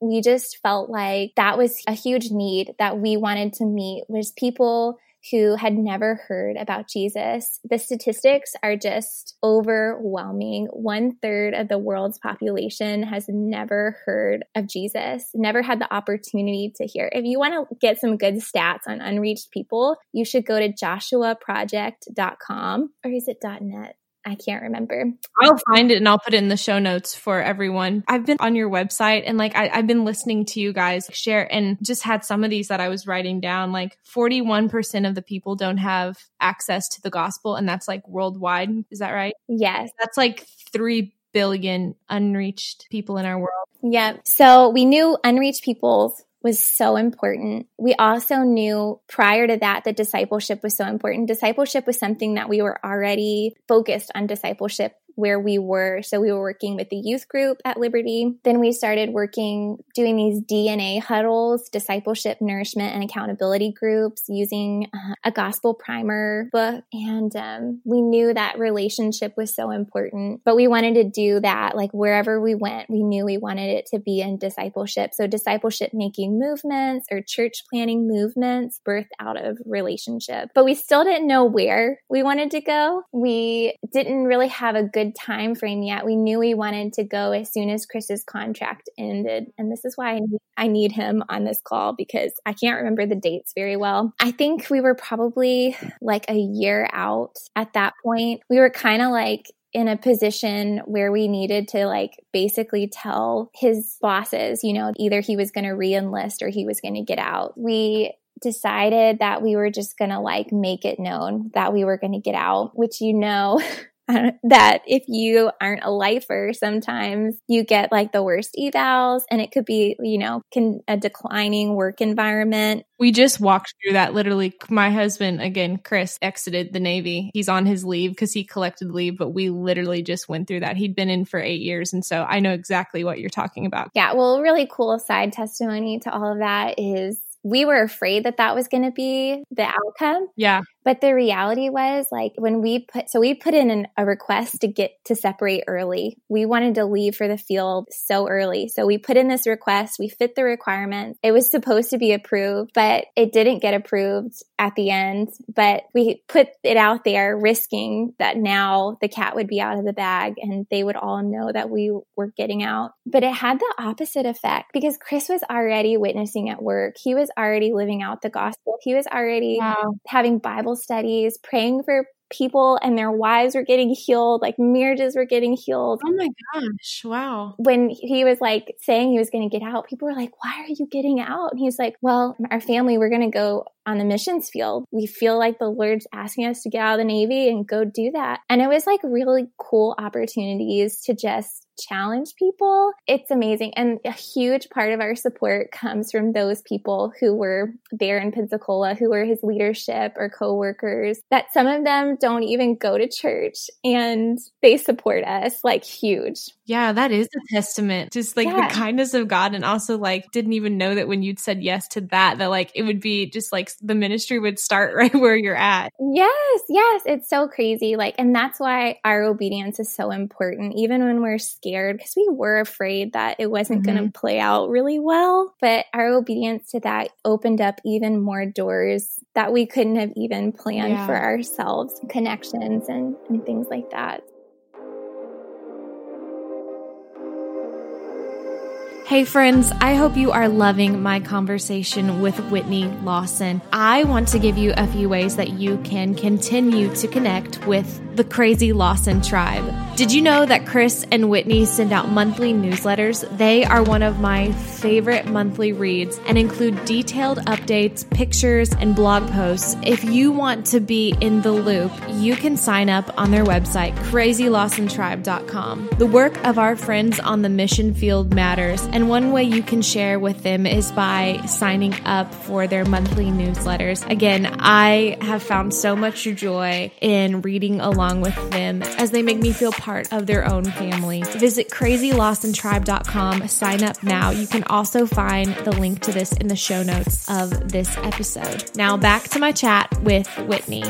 we just felt like that was a huge need that we wanted to meet was people who had never heard about Jesus. The statistics are just overwhelming. One third of the world's population has never heard of Jesus, never had the opportunity to hear. If you want to get some good stats on unreached people, you should go to joshuaproject.com or is it .net? I can't remember. I'll find it and I'll put it in the show notes for everyone. I've been on your website and like I, have been listening to you guys share and just had some of these that I was writing down. Like 41% of the people don't have access to the gospel, and that's like worldwide. Is that right? Yes. That's like 3 billion unreached people in our world. Yeah. So we knew unreached peoples was so important. We also knew prior to that that discipleship was so important. Discipleship was something that we were already focused on discipleship where we were. So we were working with the youth group at Liberty. Then we started working, doing these DNA huddles, discipleship, nourishment, and accountability groups using uh, a gospel primer book. And um, we knew that relationship was so important, but we wanted to do that like wherever we went, we knew we wanted it to be in discipleship. So discipleship making movements or church planting movements birthed out of relationship. But we still didn't know where we wanted to go. We didn't really have a good good time frame yet. We knew we wanted to go as soon as Chris's contract ended. And this is why I need, I need him on this call because I can't remember the dates very well. I think we were probably like a year out at that point. We were kind of like in a position where we needed to like basically tell his bosses, you know, either he was going to re-enlist or he was going to get out. We decided that we were just going to like make it known that we were going to get out, which you know that if you aren't a lifer, sometimes you get like the worst evals and it could be, you know, can a declining work environment. We just walked through that literally. My husband, again, Chris, exited the Navy. He's on his leave because he collected leave, but we literally just went through that. He'd been in for eight years. And so I know exactly what you're talking about. Yeah. Well, really cool side testimony to all of that is we were afraid that that was going to be the outcome. Yeah. But the reality was like when we put, so we put in an, a request to get to separate early. We wanted to leave for the field so early. So we put in this request. We fit the requirements. It was supposed to be approved, but it didn't get approved at the end. But we put it out there risking that now the cat would be out of the bag and they would all know that we were getting out. But it had the opposite effect because Chris was already witnessing at work. He was already living out the gospel. He was already wow. having Bible Bible studies, praying for people and their wives were getting healed, like marriages were getting healed. Oh my gosh, wow. When he was like saying he was going to get out, people were like, Why are you getting out? And he's like, Well, our family, we're going to go on the missions field. We feel like the Lord's asking us to get out of the Navy and go do that. And it was like really cool opportunities to just challenge people. It's amazing. And a huge part of our support comes from those people who were there in Pensacola, who were his leadership or coworkers, that some of them don't even go to church and they support us like huge. Yeah, that is a testament. Just like yeah. the kindness of God and also like didn't even know that when you'd said yes to that, that like it would be just like the ministry would start right where you're at. Yes, yes. It's so crazy. Like, and that's why our obedience is so important, even when we're scared, because we were afraid that it wasn't mm-hmm. going to play out really well. But our obedience to that opened up even more doors that we couldn't have even planned yeah. for ourselves, connections and, and things like that. Hey, friends, I hope you are loving my conversation with Whitney Lawson. I want to give you a few ways that you can continue to connect with the Crazy Lawson tribe. Did you know that Chris and Whitney send out monthly newsletters? They are one of my favorite monthly reads and include detailed updates, pictures, and blog posts. If you want to be in the loop, you can sign up on their website, crazylawsontribe.com. The work of our friends on the mission field matters, and one way you can share with them is by signing up for their monthly newsletters. Again, I have found so much joy in reading along with them as they make me feel part of their own family. Visit crazylawsontribe.com, sign up now. You can also find the link to this in the show notes of this episode. Now back to my chat with Whitney.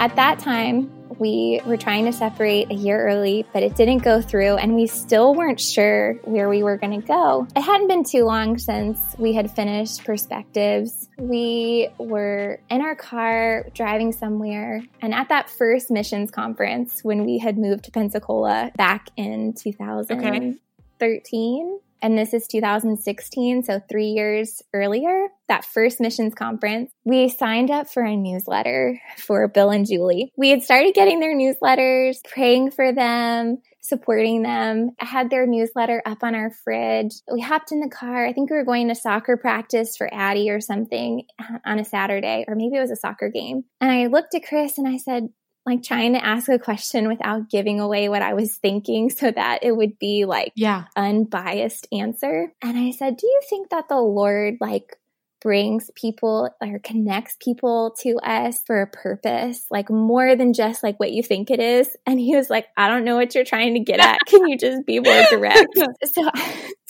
At that time, we were trying to separate a year early, but it didn't go through, and we still weren't sure where we were going to go. It hadn't been too long since we had finished Perspectives. We were in our car driving somewhere, and at that first missions conference when we had moved to Pensacola back in 2013. Okay and this is 2016, so three years earlier, that first missions conference, we signed up for a newsletter for Bill and Julie. We had started getting their newsletters, praying for them, supporting them. I had their newsletter up on our fridge. We hopped in the car. I think we were going to soccer practice for Addie or something on a Saturday, or maybe it was a soccer game. And I looked at Chris and I said, like trying to ask a question without giving away what I was thinking so that it would be like yeah unbiased answer. And I said, "Do you think that the Lord like brings people or connects people to us for a purpose, like more than just like what you think it is. And he was like, I don't know what you're trying to get at. Can you just be more direct? so,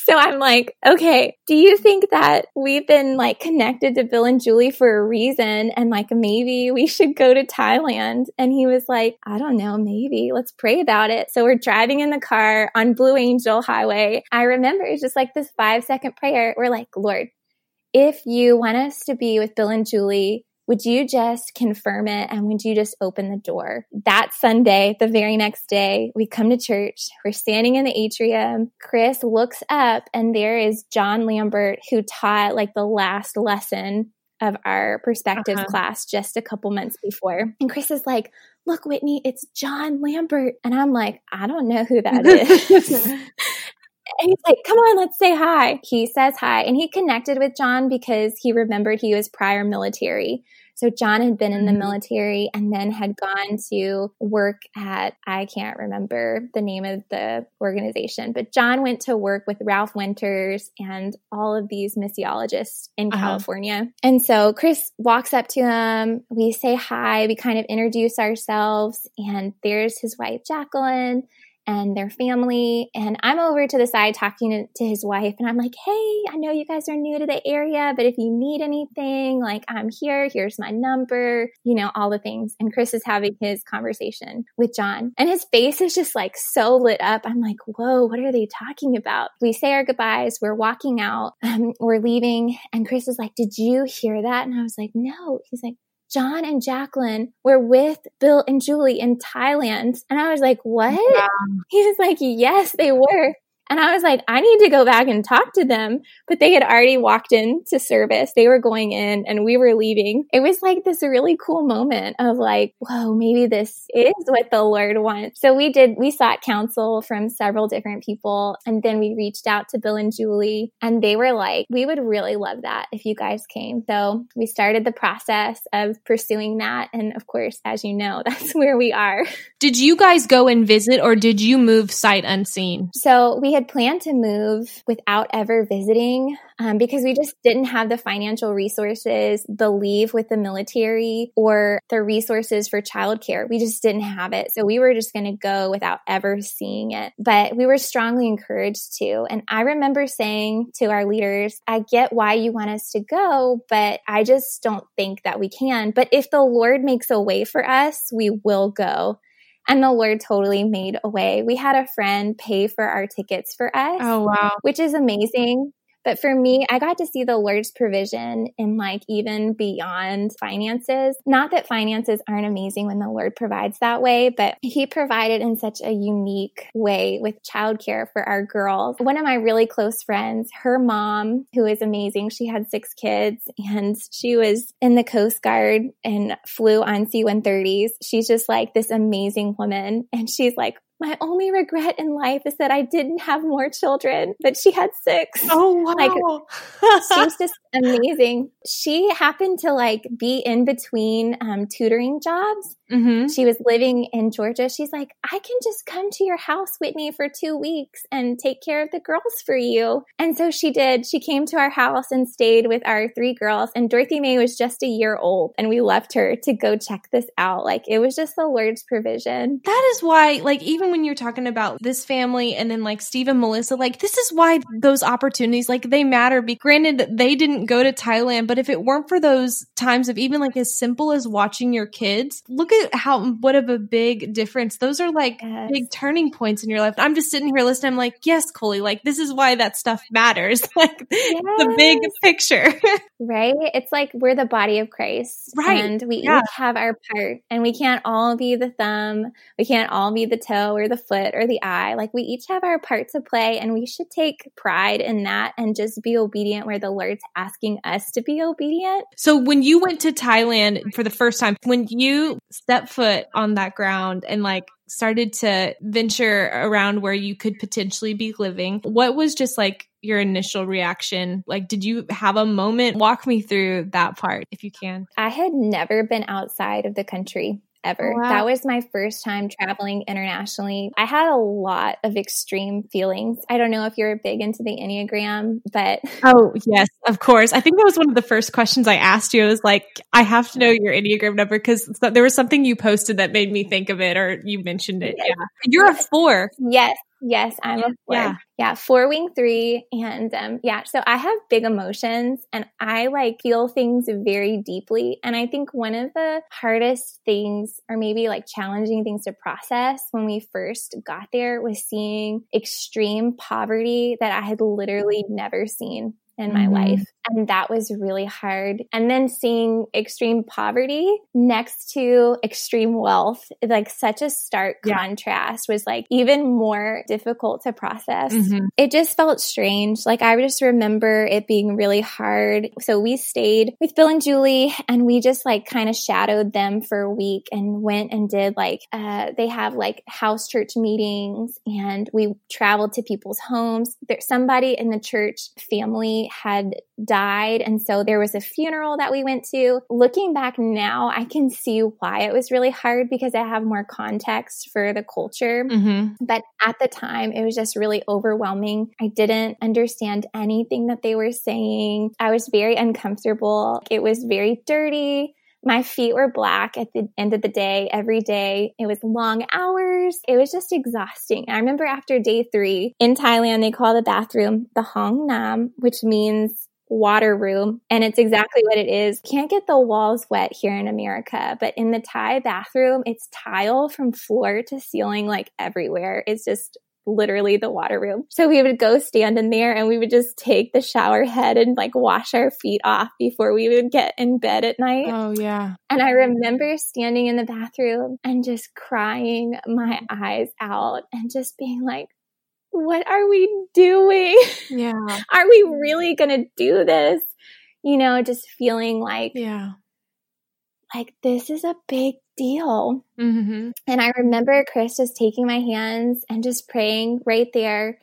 so I'm like, okay, do you think that we've been like connected to Bill and Julie for a reason? And like, maybe we should go to Thailand. And he was like, I don't know, maybe let's pray about it. So we're driving in the car on Blue Angel Highway. I remember it's just like this five second prayer. We're like, Lord, if you want us to be with Bill and Julie, would you just confirm it and would you just open the door? That Sunday, the very next day, we come to church. We're standing in the atrium. Chris looks up and there is John Lambert who taught like the last lesson of our perspectives uh-huh. class just a couple months before. And Chris is like, Look, Whitney, it's John Lambert. And I'm like, I don't know who that is. And he's like, come on, let's say hi. He says hi. And he connected with John because he remembered he was prior military. So John had been in the mm-hmm. military and then had gone to work at, I can't remember the name of the organization, but John went to work with Ralph Winters and all of these missiologists in uh-huh. California. And so Chris walks up to him. We say hi. We kind of introduce ourselves. And there's his wife, Jacqueline and their family. And I'm over to the side talking to, to, his wife, and I'm like, hey, I know you guys are new to the area, but if you need anything, like, I'm here. Here's my number, you know, all the things. And Chris is having his conversation with John, and his face is just like so lit up. I'm like, whoa, what are they talking about? We say our goodbyes, we're walking out, um, we're leaving, and Chris is like, did you hear that? And I was like, no. He's like, John and Jacqueline were with Bill and Julie in Thailand. And I was like, what? Wow. He was like, yes, they were. And I was like, I need to go back and talk to them. But they had already walked into service. They were going in and we were leaving. It was like this really cool moment of like, whoa, maybe this is what the Lord wants. So we did, we sought counsel from several different people. And then we reached out to Bill and Julie and they were like, we would really love that if you guys came. So we started the process of pursuing that. And of course, as you know, that's where we are. Did you guys go and visit or did you move sight unseen? So we had planned to move without ever visiting um, because we just didn't have the financial resources, the leave with the military, or the resources for childcare. We just didn't have it. So we were just going to go without ever seeing it. But we were strongly encouraged to. And I remember saying to our leaders, I get why you want us to go, but I just don't think that we can. But if the Lord makes a way for us, we will go. And the Lord totally made a way. We had a friend pay for our tickets for us. Oh, wow. Which is amazing. But for me, I got to see the Lord's provision in like even beyond finances. Not that finances aren't amazing when the Lord provides that way, but He provided in such a unique way with childcare for our girls. One of my really close friends, her mom, who is amazing, she had six kids and she was in the Coast Guard and flew on C 130s. She's just like this amazing woman. And she's like, my only regret in life is that I didn't have more children, but she had six. Oh, wow. Like, she's just amazing. She happened to like be in between um, tutoring jobs. Mm-hmm. She was living in Georgia. She's like, I can just come to your house, Whitney, for two weeks and take care of the girls for you. And so she did. She came to our house and stayed with our three girls. And Dorothy May was just a year old, and we left her to go check this out. Like, it was just the Lord's provision. That is why, like, even when you're talking about this family and then like Steve and Melissa, like, this is why those opportunities, like, they matter. Be granted, they didn't go to Thailand, but if it weren't for those times of even like as simple as watching your kids, look at how what of a big difference. Those are like yes. big turning points in your life. I'm just sitting here listening. I'm like, yes, Coley, like this is why that stuff matters. like yes. the big picture. right? It's like we're the body of Christ. Right. And we yeah. each have our part and we can't all be the thumb. We can't all be the toe or the foot or the eye. Like we each have our part to play and we should take pride in that and just be obedient where the Lord's asking us to be obedient. So when you went to Thailand for the first time, when you stepped foot on that ground and like started to venture around where you could potentially be living, what was just like your initial reaction? Like, did you have a moment? Walk me through that part if you can. I had never been outside of the country ever. Oh, wow. That was my first time traveling internationally. I had a lot of extreme feelings. I don't know if you're big into the Enneagram, but Oh, yes, of course. I think that was one of the first questions I asked you. I was like, I have to know your Enneagram number because there was something you posted that made me think of it or you mentioned it. Yes. Yeah. You're a 4. Yes. Yes, I'm a four. Yeah, yeah four wing three. And um, yeah, so I have big emotions and I like feel things very deeply. And I think one of the hardest things, or maybe like challenging things to process when we first got there, was seeing extreme poverty that I had literally never seen in my mm-hmm. life. And that was really hard. And then seeing extreme poverty next to extreme wealth, like such a stark yeah. contrast was like even more difficult to process. Mm-hmm. It just felt strange. Like I just remember it being really hard. So we stayed with Bill and Julie and we just like kind of shadowed them for a week and went and did like, uh, they have like house church meetings and we traveled to people's homes. There, somebody in the church family had died. And so there was a funeral that we went to. Looking back now, I can see why it was really hard because I have more context for the culture. Mm-hmm. But at the time, it was just really overwhelming. I didn't understand anything that they were saying. I was very uncomfortable. It was very dirty. My feet were black at the end of the day, every day. It was long hours. It was just exhausting. I remember after day three in Thailand, they call the bathroom the Hong Nam, which means water room. And it's exactly what it is. Can't get the walls wet here in America, but in the Thai bathroom, it's tile from floor to ceiling, like everywhere. It's just literally the water room. So we would go stand in there and we would just take the shower head and like wash our feet off before we would get in bed at night. Oh, yeah. And I remember standing in the bathroom and just crying my eyes out and just being like, what are we doing? Yeah. are we really going to do this? You know, just feeling like, yeah, like this is a big deal. Mm-hmm. And I remember Chris just taking my hands and just praying right there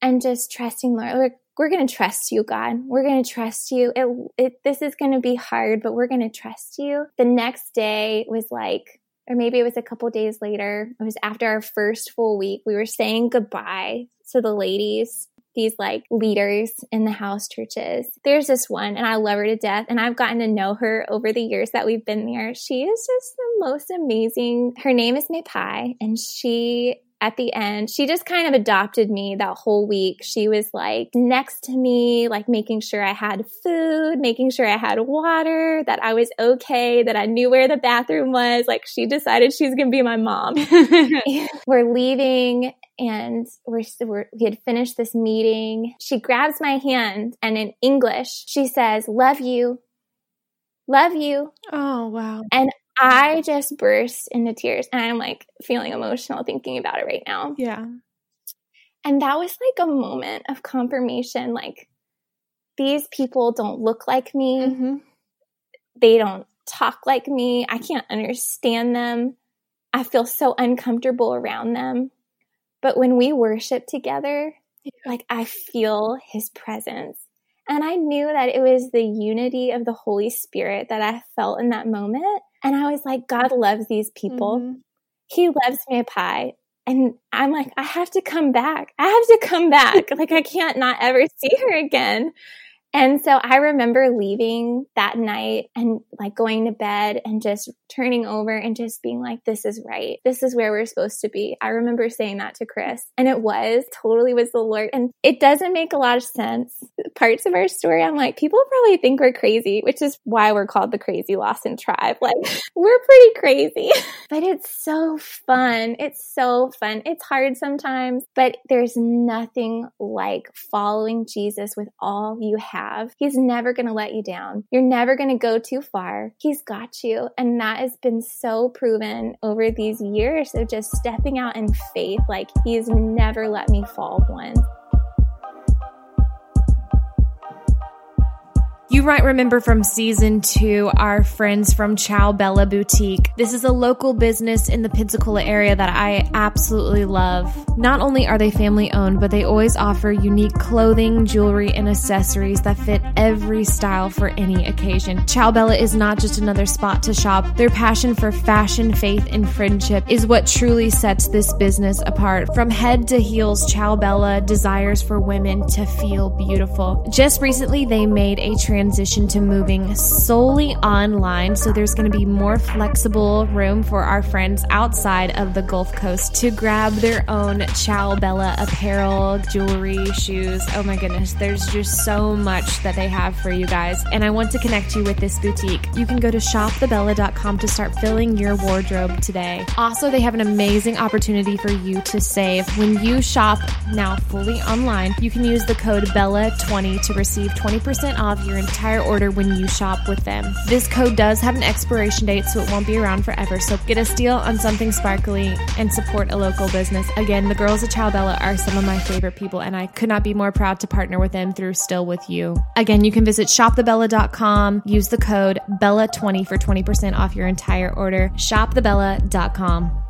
and just trusting Lord. We're, we're going to trust you, God. We're going to trust you. It, it, this is going to be hard, but we're going to trust you. The next day was like, or maybe it was a couple days later. It was after our first full week. We were saying goodbye to the ladies these like leaders in the house churches. There's this one, and I love her to death. And I've gotten to know her over the years that we've been there. She is just the most amazing. Her name is May Pai, and she at the end, she just kind of adopted me that whole week. She was like next to me, like making sure I had food, making sure I had water, that I was okay, that I knew where the bathroom was. Like she decided she was going to be my mom. We're leaving and we're, we're, we had finished this meeting. She grabs my hand and in English, she says, Love you. Love you. Oh, wow. And I just burst into tears and I'm like feeling emotional thinking about it right now. Yeah. And that was like a moment of confirmation like, these people don't look like me. Mm-hmm. They don't talk like me. I can't understand them. I feel so uncomfortable around them. But when we worship together, like I feel his presence. And I knew that it was the unity of the Holy Spirit that I felt in that moment. And I was like, God loves these people. Mm-hmm. He loves Pai, And I'm like, I have to come back. I have to come back. like, I can't not ever see her again. And so I remember leaving that night and like going to bed and just turning over and just being like, this is right. This is where we're supposed to be. I remember saying that to Chris and it was totally was the Lord. And it doesn't make a lot of sense. Parts of our story, I'm like, people probably think we're crazy, which is why we're called the crazy Lawson tribe. Like we're pretty crazy, but it's so fun. It's so fun. It's hard sometimes, but there's nothing like following Jesus with all you have have. He's never going to let you down. You're never going to go too far. He's got you. And that has been so proven over these years of just stepping out in faith. Like he's never let me fall once. You might remember from season two our friends from Ciao Bella Boutique. This is a local business in the Pensacola area that I absolutely love. Not only are they family owned, but they always offer unique clothing, jewelry, and accessories that fit every style for any occasion. Ciao Bella is not just another spot to shop. Their passion for fashion, faith, and friendship is what truly sets this business apart. From head to heels, Ciao Bella desires for women to feel beautiful. Just recently, they made a trans transition to moving solely online. So there's going to be more flexible room for our friends outside of the Gulf Coast to grab their own Ciao Bella apparel, jewelry, shoes. Oh my goodness, there's just so much that they have for you guys. And I want to connect you with this boutique. You can go to shopthebella.com to start filling your wardrobe today. Also, they have an amazing opportunity for you to save. When you shop now fully online, you can use the code BELLA20 to receive 20% off your entire order when you shop with them. This code does have an expiration date, so it won't be around forever. So get a steal on something sparkly and support a local business. Again, the girls at Ciao Bella are some of my favorite people, and I could not be more proud to partner with them through Still With You. Again, you can visit shopthebella.com, use the code BELLA20 for 20% off your entire order. Shopthebella.com.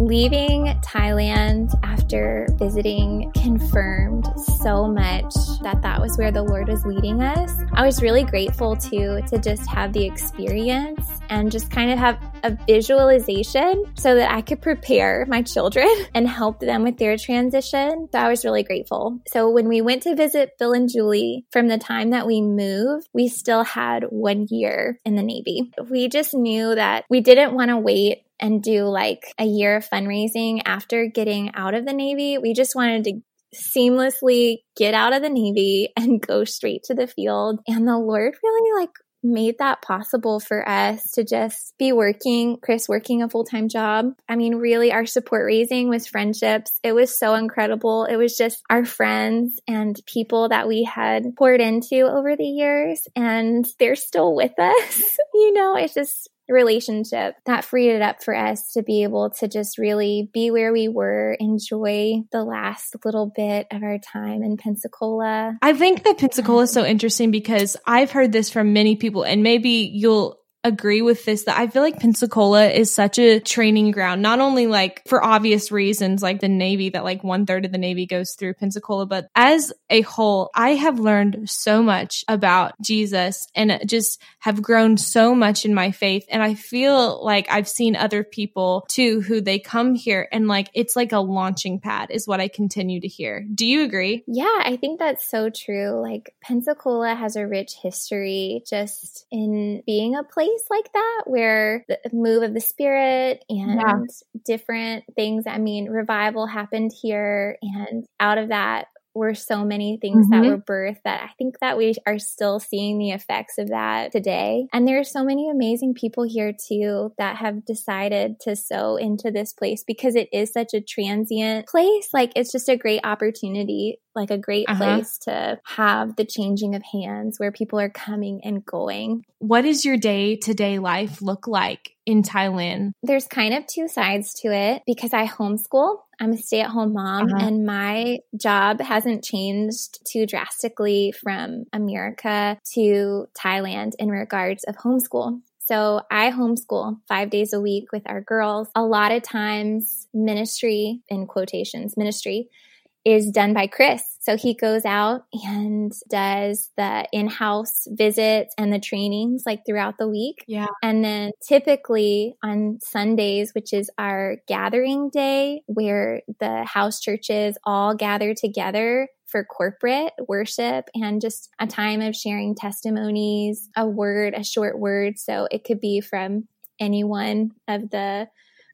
Leaving Thailand after visiting confirmed so much that that was where the Lord was leading us. I was really grateful to to just have the experience and just kind of have a visualization so that I could prepare my children and help them with their transition. So I was really grateful. So when we went to visit Bill and Julie, from the time that we moved, we still had one year in the Navy. We just knew that we didn't want to wait and do like a year of fundraising after getting out of the Navy. We just wanted to seamlessly get out of the Navy and go straight to the field. And the Lord really like made that possible for us to just be working, Chris working a full time job. I mean, really, our support raising was friendships. It was so incredible. It was just our friends and people that we had poured into over the years, and they're still with us. you know, it's just relationship that freed it up for us to be able to just really be where we were, enjoy the last little bit of our time in Pensacola. I think that Pensacola is so interesting because I've heard this from many people, and maybe you'll agree with this that I feel like Pensacola is such a training ground, not only like for obvious reasons, like the Navy, that like one third of the Navy goes through Pensacola, but as a whole, I have learned so much about Jesus and just have grown so much in my faith. And I feel like I've seen other people too who they come here and like it's like a launching pad, is what I continue to hear. Do you agree? Yeah, I think that's so true. Like Pensacola has a rich history just in being a place like that where the move of the spirit and yeah. different things. I mean, revival happened here, and out of that, were so many things mm-hmm. that were birthed that I think that we are still seeing the effects of that today. And there are so many amazing people here too that have decided to sow into this place because it is such a transient place. Like it's just a great opportunity like a great uh-huh. place to have the changing of hands where people are coming and going. What does your day to day life look like in Thailand? There's kind of two sides to it because I homeschool. I'm a stay at home mom, uh-huh. and my job hasn't changed too drastically from America to Thailand in regards of homeschool. So I homeschool five days a week with our girls. A lot of times, ministry, in quotations, ministry is done by Chris. So he goes out and does the in house visits and the trainings like throughout the week. Yeah. And then typically on Sundays, which is our gathering day where the house churches all gather together for corporate worship and just a time of sharing testimonies, a word, a short word. So it could be from any one of the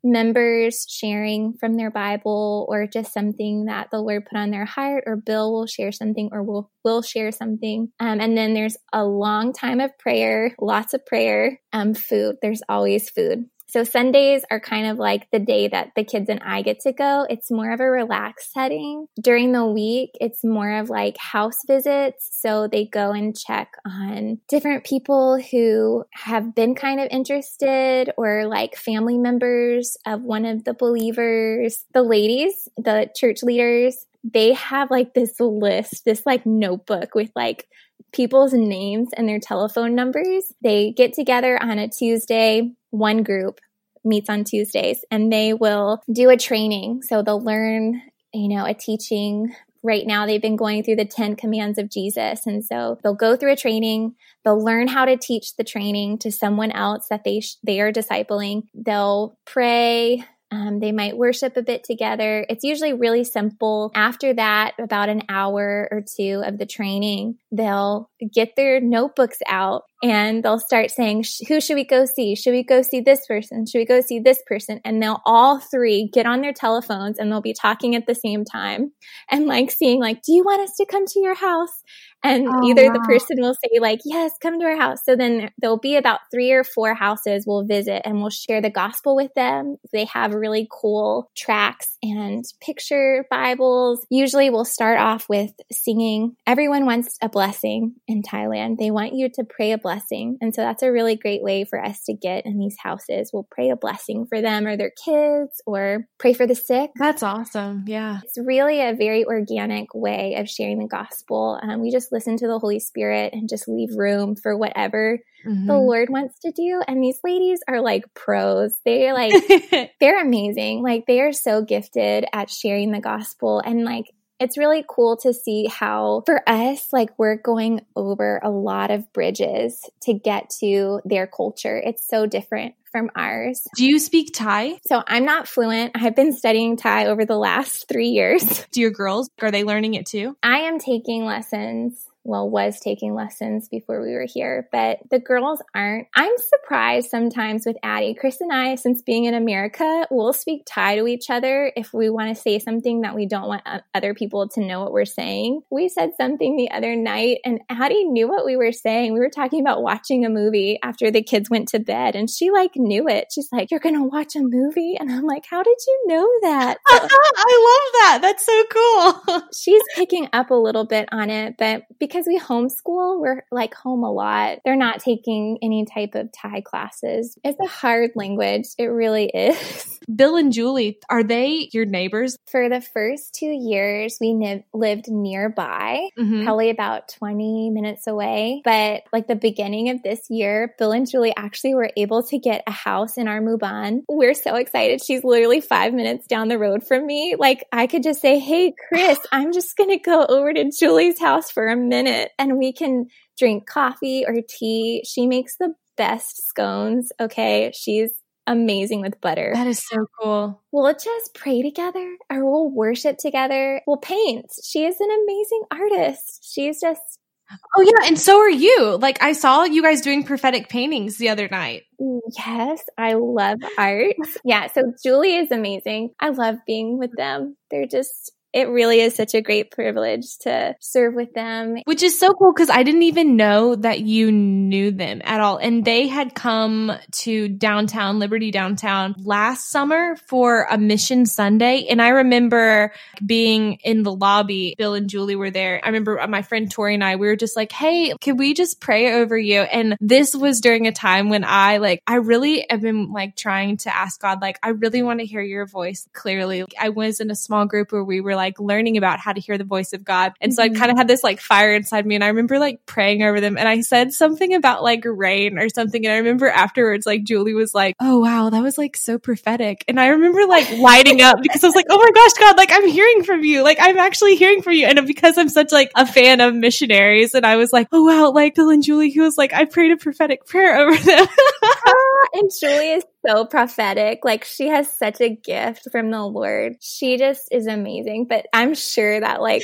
members sharing from their Bible or just something that the Lord put on their heart, or Bill will share something or will will share something. Um, and then there's a long time of prayer, lots of prayer, um, food. There's always food. So Sundays are kind of like the day that the kids and I get to go. It's more of a relaxed setting. During the week, it's more of like house visits. So they go and check on different people who have been kind of interested or like family members of one of the believers. The ladies, the church leaders, they have like this list, this like notebook with like people's names and their telephone numbers. They get together on a Tuesday, one group meets on Tuesdays, and they will do a training. So they'll learn, you know, a teaching. Right now, they've been going through the 10 commands of Jesus. And so they'll go through a training. They'll learn how to teach the training to someone else that they, sh- they are discipling. They'll pray, um, they might worship a bit together. It's usually really simple. After that, about an hour or two of the training, they'll get their notebooks out and they'll start saying, Who should we go see? Should we go see this person? Should we go see this person? And they'll all three get on their telephones and they'll be talking at the same time and like seeing, like, Do you want us to come to your house? And oh, either wow. the person will say, like, Yes, come to our house. So then there'll be about three or four houses we'll visit and we'll share the gospel with them. They have really cool tracts and picture Bibles. Usually we'll start off with singing. Everyone wants a blessing in Thailand. They want you to pray a blessing. And so that's a really great way for us to get in these houses. We'll pray a blessing for them or their kids or pray for the sick. That's awesome. Yeah. It's really a very organic way of sharing the gospel. Um, we just listen to the Holy Spirit and just leave room for whatever mm-hmm. the Lord wants to do. And these ladies are like pros. They're like, they're amazing. Like they are so gifted at sharing the gospel. And like it's really cool to see how for us, like we're going over a lot of bridges to get to their culture. It's so different from ours. Do you speak Thai? So I'm not fluent. I've been studying Thai over the last three years. Do your girls, are they learning it too? I am taking lessons well, was taking lessons before we were here, but the girls aren't. I'm surprised sometimes with Addie. Chris and I, since being in America, we'll speak Thai to each other if we want to say something that we don't want uh, other people to know what we're saying. We said something the other night and Addie knew what we were saying. We were talking about watching a movie after the kids went to bed and she like knew it. She's like, You're going to watch a movie? And I'm like, How did you know that? So, I love that. That's so cool. she's picking up a little bit on it, but because because we homeschool, we're like home a lot. They're not taking any type of Thai classes. It's a hard language. It really is. Bill and Julie, are they your neighbors? For the first two years, we lived nearby, mm-hmm. probably about 20 minutes away. But like the beginning of this year, Bill and Julie actually were able to get a house in our Muban. We're so excited. She's literally five minutes down the road from me. Like I could just say, Hey, Chris, I'm just going to go over to Julie's house for a minute minute and we can drink coffee or tea. She makes the best scones. Okay. She's amazing with butter. That is so cool. We'll just pray together or we'll worship together. We'll paint. She is an amazing artist. She's just. Oh, yeah. And so are you. Like, I saw you guys doing prophetic paintings the other night. Yes. I love art. yeah. So Julie is amazing. I love being with them. They're just it really is such a great privilege to serve with them. Which is so cool because I didn't even know that you knew them at all. And they had come to downtown, Liberty downtown last summer for a mission Sunday. And I remember being in the lobby, Bill and Julie were there. I remember my friend Tori and I, we were just like, Hey, can we just pray over you? And this was during a time when I like, I really have been like trying to ask God, like, I really want to hear your voice clearly. I was in a small group where we were like learning about how to hear the voice of God. And so mm-hmm. I kind of had this like fire inside me. And I remember like praying over them. And I said something about like rain or something. And I remember afterwards, like Julie was like, Oh, wow, that was like so prophetic. And I remember like lighting up because I was like, Oh my gosh, God, like I'm hearing from you. Like I'm actually hearing from you. And because I'm such like a fan of missionaries, and I was like, Oh wow, like Bill and Julie, he was like, I prayed a prophetic prayer over them. and Julie is so prophetic. Like she has such a gift from the Lord. She just is amazing. But I'm sure that like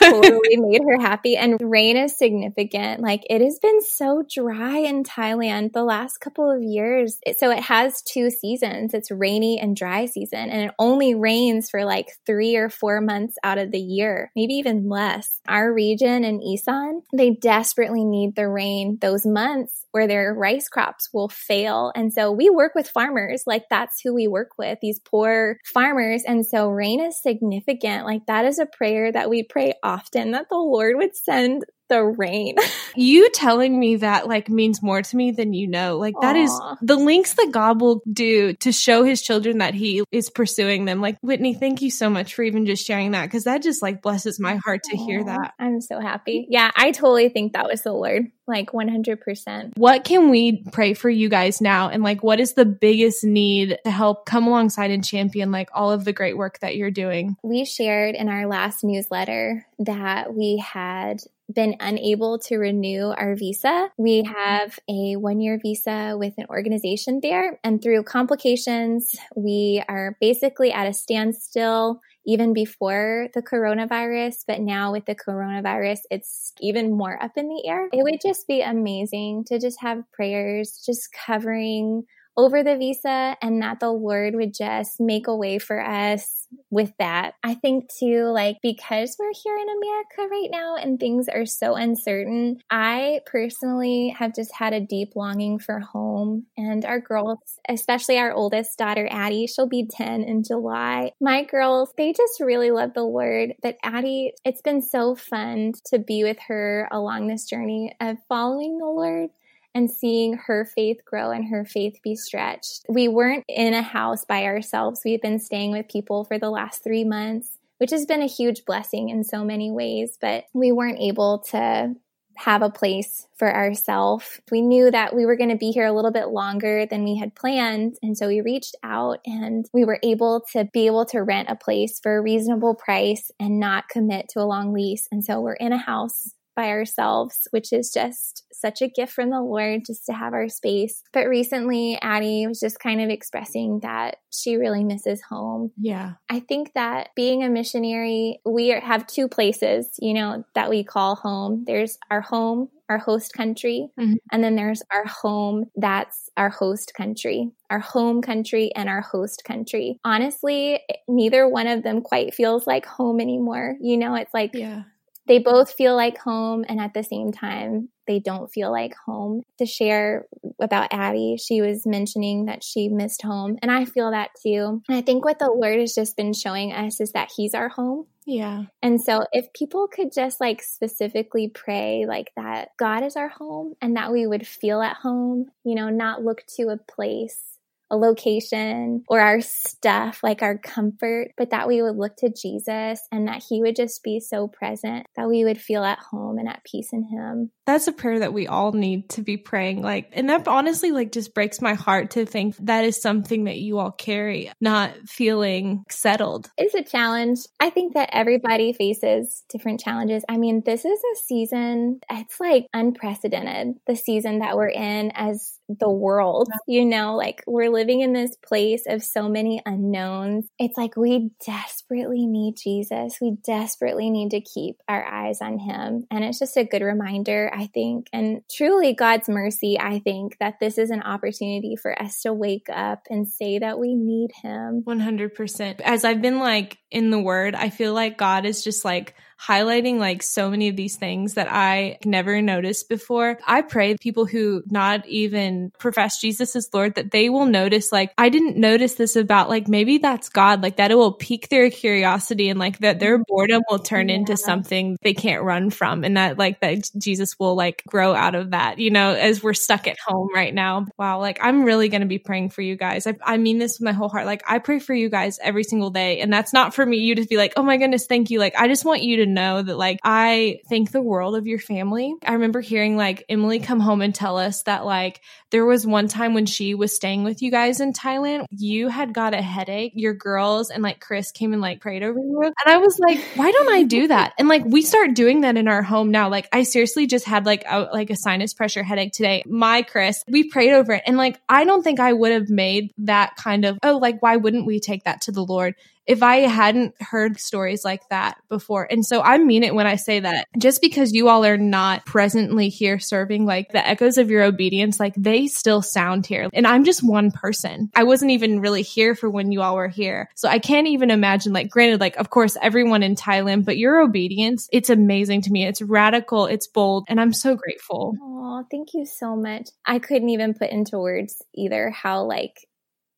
totally made her happy. And rain is significant. Like it has been so dry in Thailand the last couple of years. So it has two seasons. It's rainy and dry season. And it only rains for like three or four months out of the year, maybe even less. Our region in Isan, they desperately need the rain those months where their rice crops will fail. And so we work with farmers. Like that's who we work with, these poor farmers. And so rain is significant. Like that is a prayer that we pray often that the Lord would send the rain. you telling me that like means more to me than you know. Like that Aww. is the links that God will do to show his children that he is pursuing them. Like Whitney, thank you so much for even just sharing that because that just like blesses my heart to Aww. hear that. I'm so happy. Yeah, I totally think that was the Lord. Like 100%. What can we pray for you guys now? And like, what is the biggest need to help come alongside and champion like all of the great work that you're doing? We shared in our last newsletter that we had been unable to renew our visa. We have a one year visa with an organization there, and through complications, we are basically at a standstill even before the coronavirus, but now with the coronavirus, it's even more up in the air. It would just be amazing to just have prayers just covering over the visa and that the Lord would just make a way for us with that. I think too, like, because we're here in America right now and things are so uncertain, I personally have just had a deep longing for home. And our girls, especially our oldest daughter, Addie, she'll be 10 in July. My girls, they just really love the Lord. But Addie, it's been so fun to be with her along this journey of following the Lord and seeing her faith grow and her faith be stretched. We weren't in a house by ourselves. We've been staying with people for the last three months, which has been a huge blessing in so many ways, but we weren't able to have a place for ourselves. We knew that we were going to be here a little bit longer than we had planned. And so we reached out and we were able to be able to rent a place for a reasonable price and not commit to a long lease. And so we're in a house by ourselves, which is just such a gift from the Lord just to have our space. But recently, Addie was just kind of expressing that she really misses home. Yeah. I think that being a missionary, we have two places, you know, that we call home. There's our home, our host country, mm-hmm. and then there's our home that's our host country, our home country and our host country. Honestly, neither one of them quite feels like home anymore. You know, it's like yeah they both feel like home and at the same time they don't feel like home. To share about addie she was mentioning that she missed home and i feel that too. And i think what the lord has just been showing us is that he's our home. Yeah. And so if people could just like specifically pray like that god is our home and that we would feel at home you know not look to a place a location or our stuff, like our comfort, but that we would look to Jesus and that He would just be so present that we would feel at home and at peace in Him. That's a prayer that we all need to be praying. Like, and that honestly, like, just breaks my heart to think that is something that you all carry, not feeling settled. It's a challenge. I think that everybody faces different challenges. I mean, this is a season, it's like unprecedented, the season that we're in as the world, you know, like we're living in this place of so many unknowns. It's like we desperately need Jesus. We desperately need to keep our eyes on him. And it's just a good reminder, I think, and truly God's mercy, I think, that this is an opportunity for us to wake up and say that we need him. 100%. As I've been like in the word, I feel like God is just like highlighting like so many of these things that I never noticed before. I pray people who not even profess Jesus as Lord that they will notice like I didn't notice this about like maybe that's God, like that it will pique their curiosity and like that their boredom will turn yeah. into something they can't run from and that like that Jesus will like grow out of that, you know, as we're stuck at home right now. Wow, like I'm really going to be praying for you guys. I, I mean this with my whole heart. Like I pray for you guys every single day and that's not for me you to be like, "Oh my goodness, thank you." Like I just want you to know that like I think the world of your family. I remember hearing like Emily come home and tell us that like there was one time when she was staying with you guys in Thailand, you had got a headache, your girls and like Chris came and like prayed over you. And I was like, why don't I do that? And like we start doing that in our home now. Like I seriously just had like a, like a sinus pressure headache today. My Chris, we prayed over it. And like I don't think I would have made that kind of, oh, like why wouldn't we take that to the Lord? If I hadn't heard stories like that before. And so I mean it when I say that just because you all are not presently here serving, like the echoes of your obedience, like they still sound here. And I'm just one person. I wasn't even really here for when you all were here. So I can't even imagine, like, granted, like, of course, everyone in Thailand, but your obedience, it's amazing to me. It's radical, it's bold, and I'm so grateful. Oh, thank you so much. I couldn't even put into words either how, like,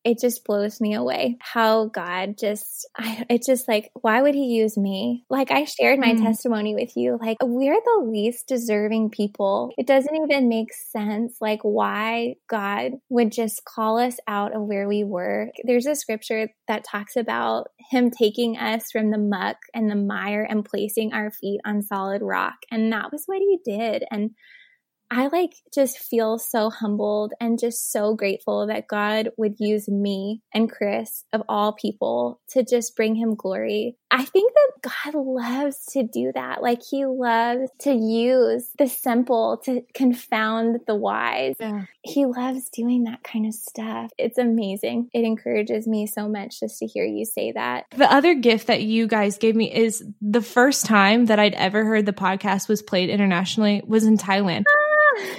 it just blows me away how God just, I, it's just like, why would he use me? Like I shared my mm. testimony with you, like we're the least deserving people. It doesn't even make sense, like why God would just call us out of where we were. There's a scripture that talks about him taking us from the muck and the mire and placing our feet on solid rock. And that was what he did. And I like just feel so humbled and just so grateful that God would use me and Chris, of all people, to just bring him glory. I think that God loves to do that. Like he loves to use the simple to confound the wise. Yeah. He loves doing that kind of stuff. It's amazing. It encourages me so much just to hear you say that. The other gift that you guys gave me is the first time that I'd ever heard the podcast was played internationally was in Thailand.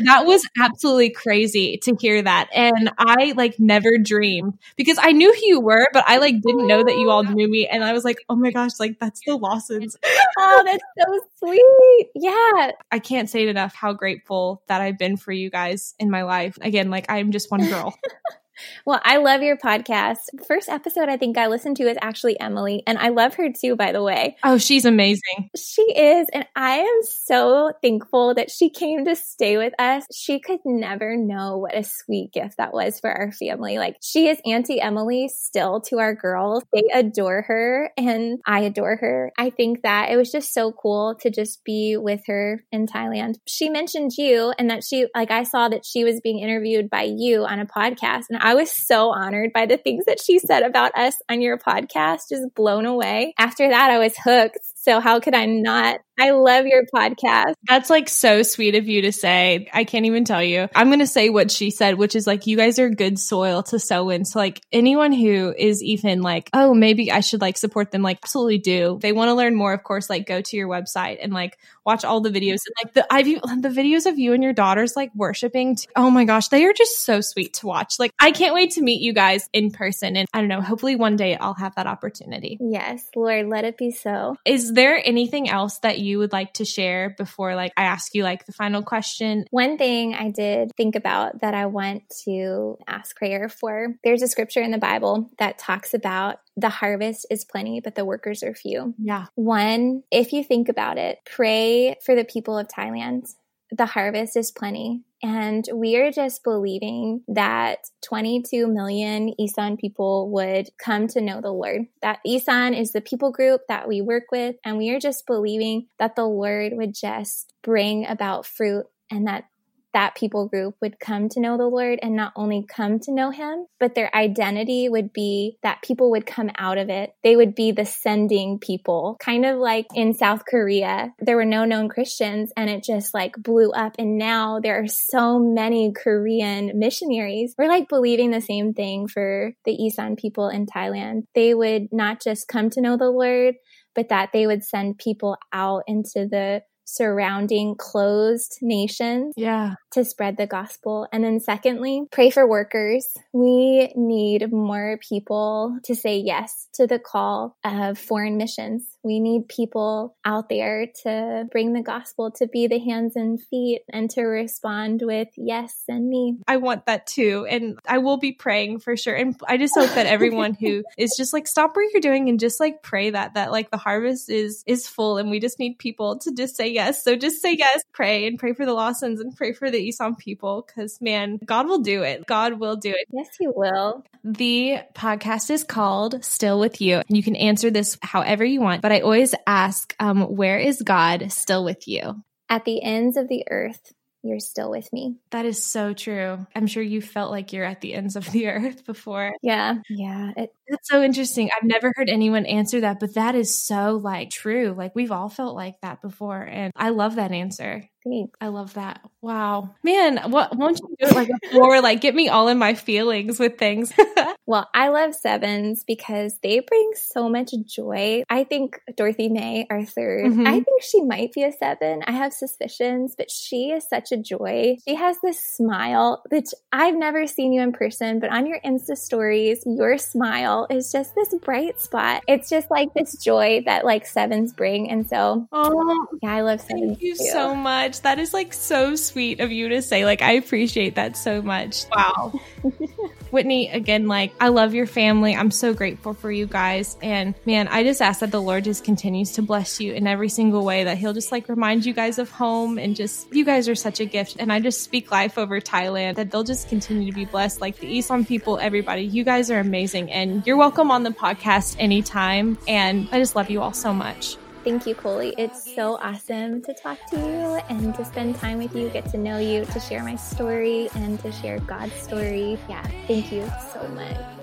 That was absolutely crazy to hear that. And I like never dreamed because I knew who you were, but I like didn't know that you all knew me. And I was like, oh my gosh, like that's the Lawsons. oh, that's so sweet. Yeah. I can't say it enough how grateful that I've been for you guys in my life. Again, like I'm just one girl. Well, I love your podcast. The first episode I think I listened to is actually Emily, and I love her too, by the way. Oh, she's amazing. She is. And I am so thankful that she came to stay with us. She could never know what a sweet gift that was for our family. Like, she is Auntie Emily still to our girls. They adore her, and I adore her. I think that it was just so cool to just be with her in Thailand. She mentioned you, and that she, like, I saw that she was being interviewed by you on a podcast. And I was so honored by the things that she said about us on your podcast, just blown away. After that, I was hooked. So how could I not? I love your podcast. That's like so sweet of you to say. I can't even tell you. I'm going to say what she said, which is like, you guys are good soil to sow in. So like anyone who is even like, oh, maybe I should like support them, like absolutely do. they want to learn more, of course, like go to your website and like watch all the videos and like the I've the videos of you and your daughters like worshiping. T- oh my gosh, they are just so sweet to watch. Like I can't wait to meet you guys in person. And I don't know, hopefully one day I'll have that opportunity. Yes, Lord, let it be so. Is there anything else that you would like to share before like I ask you like the final question? One thing I did think about that I want to ask prayer for. There's a scripture in the Bible that talks about the harvest is plenty, but the workers are few. Yeah. One, if you think about it, pray for the people of Thailand. The harvest is plenty, and we are just believing that 22 million Isan people would come to know the Lord. That Isan is the people group that we work with. And we are just believing that the Lord would just bring about fruit and that that people group would come to know the Lord and not only come to know him, but their identity would be that people would come out of it. They would be the sending people, kind of like in South Korea. There were no known Christians and it just like blew up. And now there are so many Korean missionaries. We're like believing the same thing for the Isan people in Thailand. They would not just come to know the Lord, but that they would send people out into the surrounding closed nations yeah. to spread the gospel. And then secondly pray for workers. We need more people to say yes to the call of foreign missions we need people out there to bring the gospel to be the hands and feet and to respond with yes and me i want that too and i will be praying for sure and i just hope that everyone who is just like stop what you're doing and just like pray that that like the harvest is is full and we just need people to just say yes. So just say yes, pray and pray for the Lawsons and pray for the Isan people because man, God will do it. God will do it. Yes, He will. The podcast is called Still With You. You can answer this however you want, but I always ask, um, where is God still with you? At the ends of the earth you're still with me. That is so true. I'm sure you felt like you're at the ends of the earth before. Yeah. Yeah. It, That's so interesting. I've never heard anyone answer that, but that is so like true. Like we've all felt like that before. And I love that answer. Thanks. I love that. Wow. Man, what won't you do it like before? like get me all in my feelings with things. well, I love sevens because they bring so much joy. I think Dorothy May, our 3rd mm-hmm. I think she might be a seven. I have suspicions, but she is such a joy. She has this smile, which I've never seen you in person, but on your Insta stories, your smile is just this bright spot. It's just like this joy that like sevens bring. And so, oh, yeah, I love sevens. Thank you too. so much much. That is like so sweet of you to say. Like, I appreciate that so much. Wow. Whitney, again, like, I love your family. I'm so grateful for you guys. And man, I just ask that the Lord just continues to bless you in every single way, that He'll just like remind you guys of home and just, you guys are such a gift. And I just speak life over Thailand, that they'll just continue to be blessed. Like the Isan people, everybody, you guys are amazing. And you're welcome on the podcast anytime. And I just love you all so much. Thank you, Coley. It's so awesome to talk to you and to spend time with you, get to know you, to share my story, and to share God's story. Yeah, thank you so much.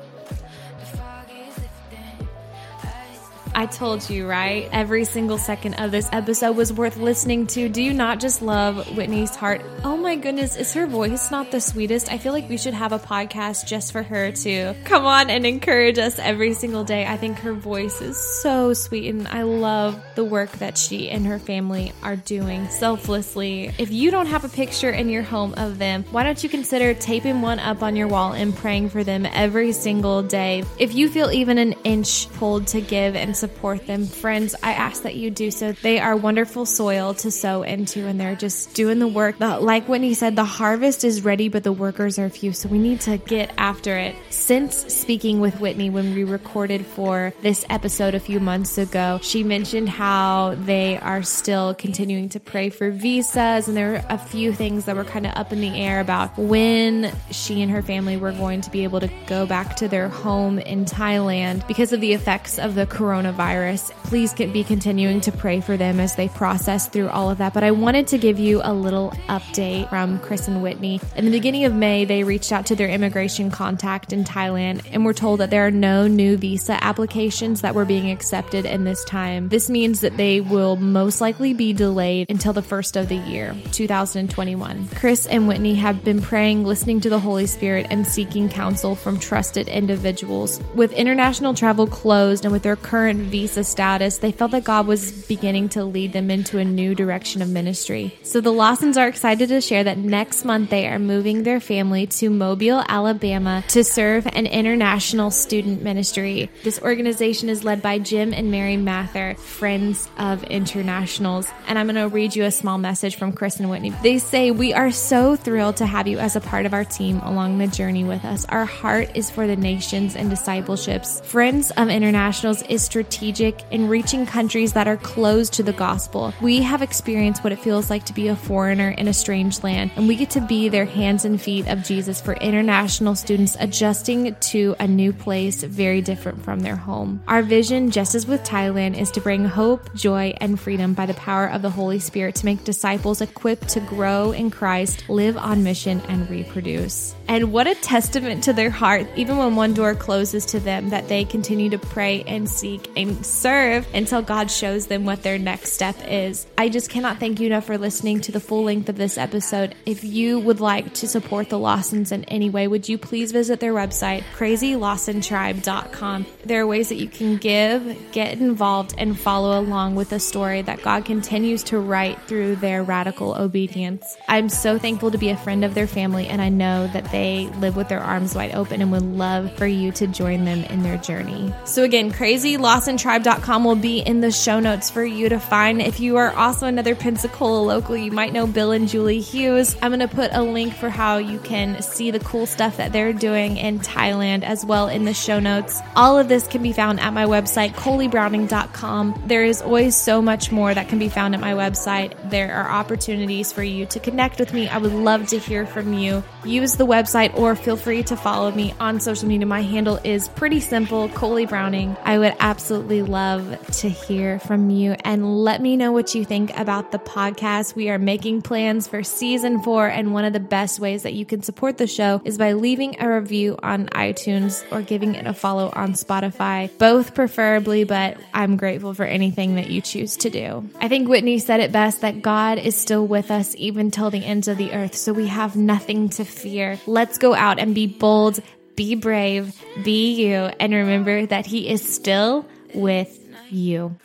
I told you, right? Every single second of this episode was worth listening to. Do you not just love Whitney's heart? Oh my goodness, is her voice not the sweetest? I feel like we should have a podcast just for her to come on and encourage us every single day. I think her voice is so sweet and I love the work that she and her family are doing selflessly. If you don't have a picture in your home of them, why don't you consider taping one up on your wall and praying for them every single day? If you feel even an inch pulled to give and support them. Friends, I ask that you do so. They are wonderful soil to sow into, and they're just doing the work. Like Whitney said, the harvest is ready, but the workers are few. So we need to get after it. Since speaking with Whitney when we recorded for this episode a few months ago, she mentioned how they are still continuing to pray for visas, and there were a few things that were kind of up in the air about when she and her family were going to be able to go back to their home in Thailand because of the effects of the coronavirus coronavirus. Please be continuing to pray for them as they process through all of that. But I wanted to give you a little update from Chris and Whitney. In the beginning of May, they reached out to their immigration contact in Thailand and were told that there are no new visa applications that were being accepted in this time. This means that they will most likely be delayed until the first of the year, 2021. Chris and Whitney have been praying, listening to the Holy Spirit, and seeking counsel from trusted individuals. With international travel closed and with their current visa status, they felt that God was beginning to lead them into a new direction of ministry. So the Lawsons are excited to share that next month they are moving their family to Mobile, Alabama to serve an international student ministry. This organization is led by Jim and Mary Mather, Friends of Internationals. And I'm going to read you a small message from Chris and Whitney. They say, We are so thrilled to have you as a part of our team along the journey with us. Our heart is for the nations and discipleships. Friends of Internationals is strategic strategic in reaching countries that are closed to the gospel. We have experienced what it feels like to be a foreigner in a strange land, and we get to be their hands and feet of Jesus for international students adjusting to a new place very different from their home. Our vision, just as with Thailand, is to bring hope, joy, and freedom by the power of the Holy Spirit to make disciples equipped to grow in Christ, live on mission, and reproduce. And what a testament to their heart, even when one door closes to them, that they continue to pray and seek and serve until God shows them what their next step is. I just cannot thank you enough for listening to the full length of this episode. If you would like to support the Lawsons in any way, would you please visit their website, crazylawsontribe.com? There are ways that you can give, get involved, and follow along with the story that God continues to write through their radical obedience. I'm so thankful to be a friend of their family, and I know that they live with their arms wide open and would love for you to join them in their journey. So, again, crazylawsontribe.com will be in the show notes for you to find. If you are also another Pensacola local, you might know Bill and Julie Hughes. I'm going to put a link for how you can see the cool stuff that they're doing in Thailand as well in the show notes. All of this can be found at my website, coleybrowning.com. There is always so much more that can be found at my website. There are opportunities for you to connect with me. I would love to hear from you. Use the website or feel free to follow me on social media. My handle is pretty simple, Coley Browning. I would absolutely love to hear from you and let me know what you think about the podcast. We are making plans for season four, and one of the best ways that you can support the show is by leaving a review on iTunes or giving it a follow on Spotify, both preferably, but I'm grateful for anything that you choose to do. I think Whitney said it best that God is still with us even till the ends of the earth, so we have nothing to fear. Let's go out and be bold, be brave, be you, and remember that He is still with you.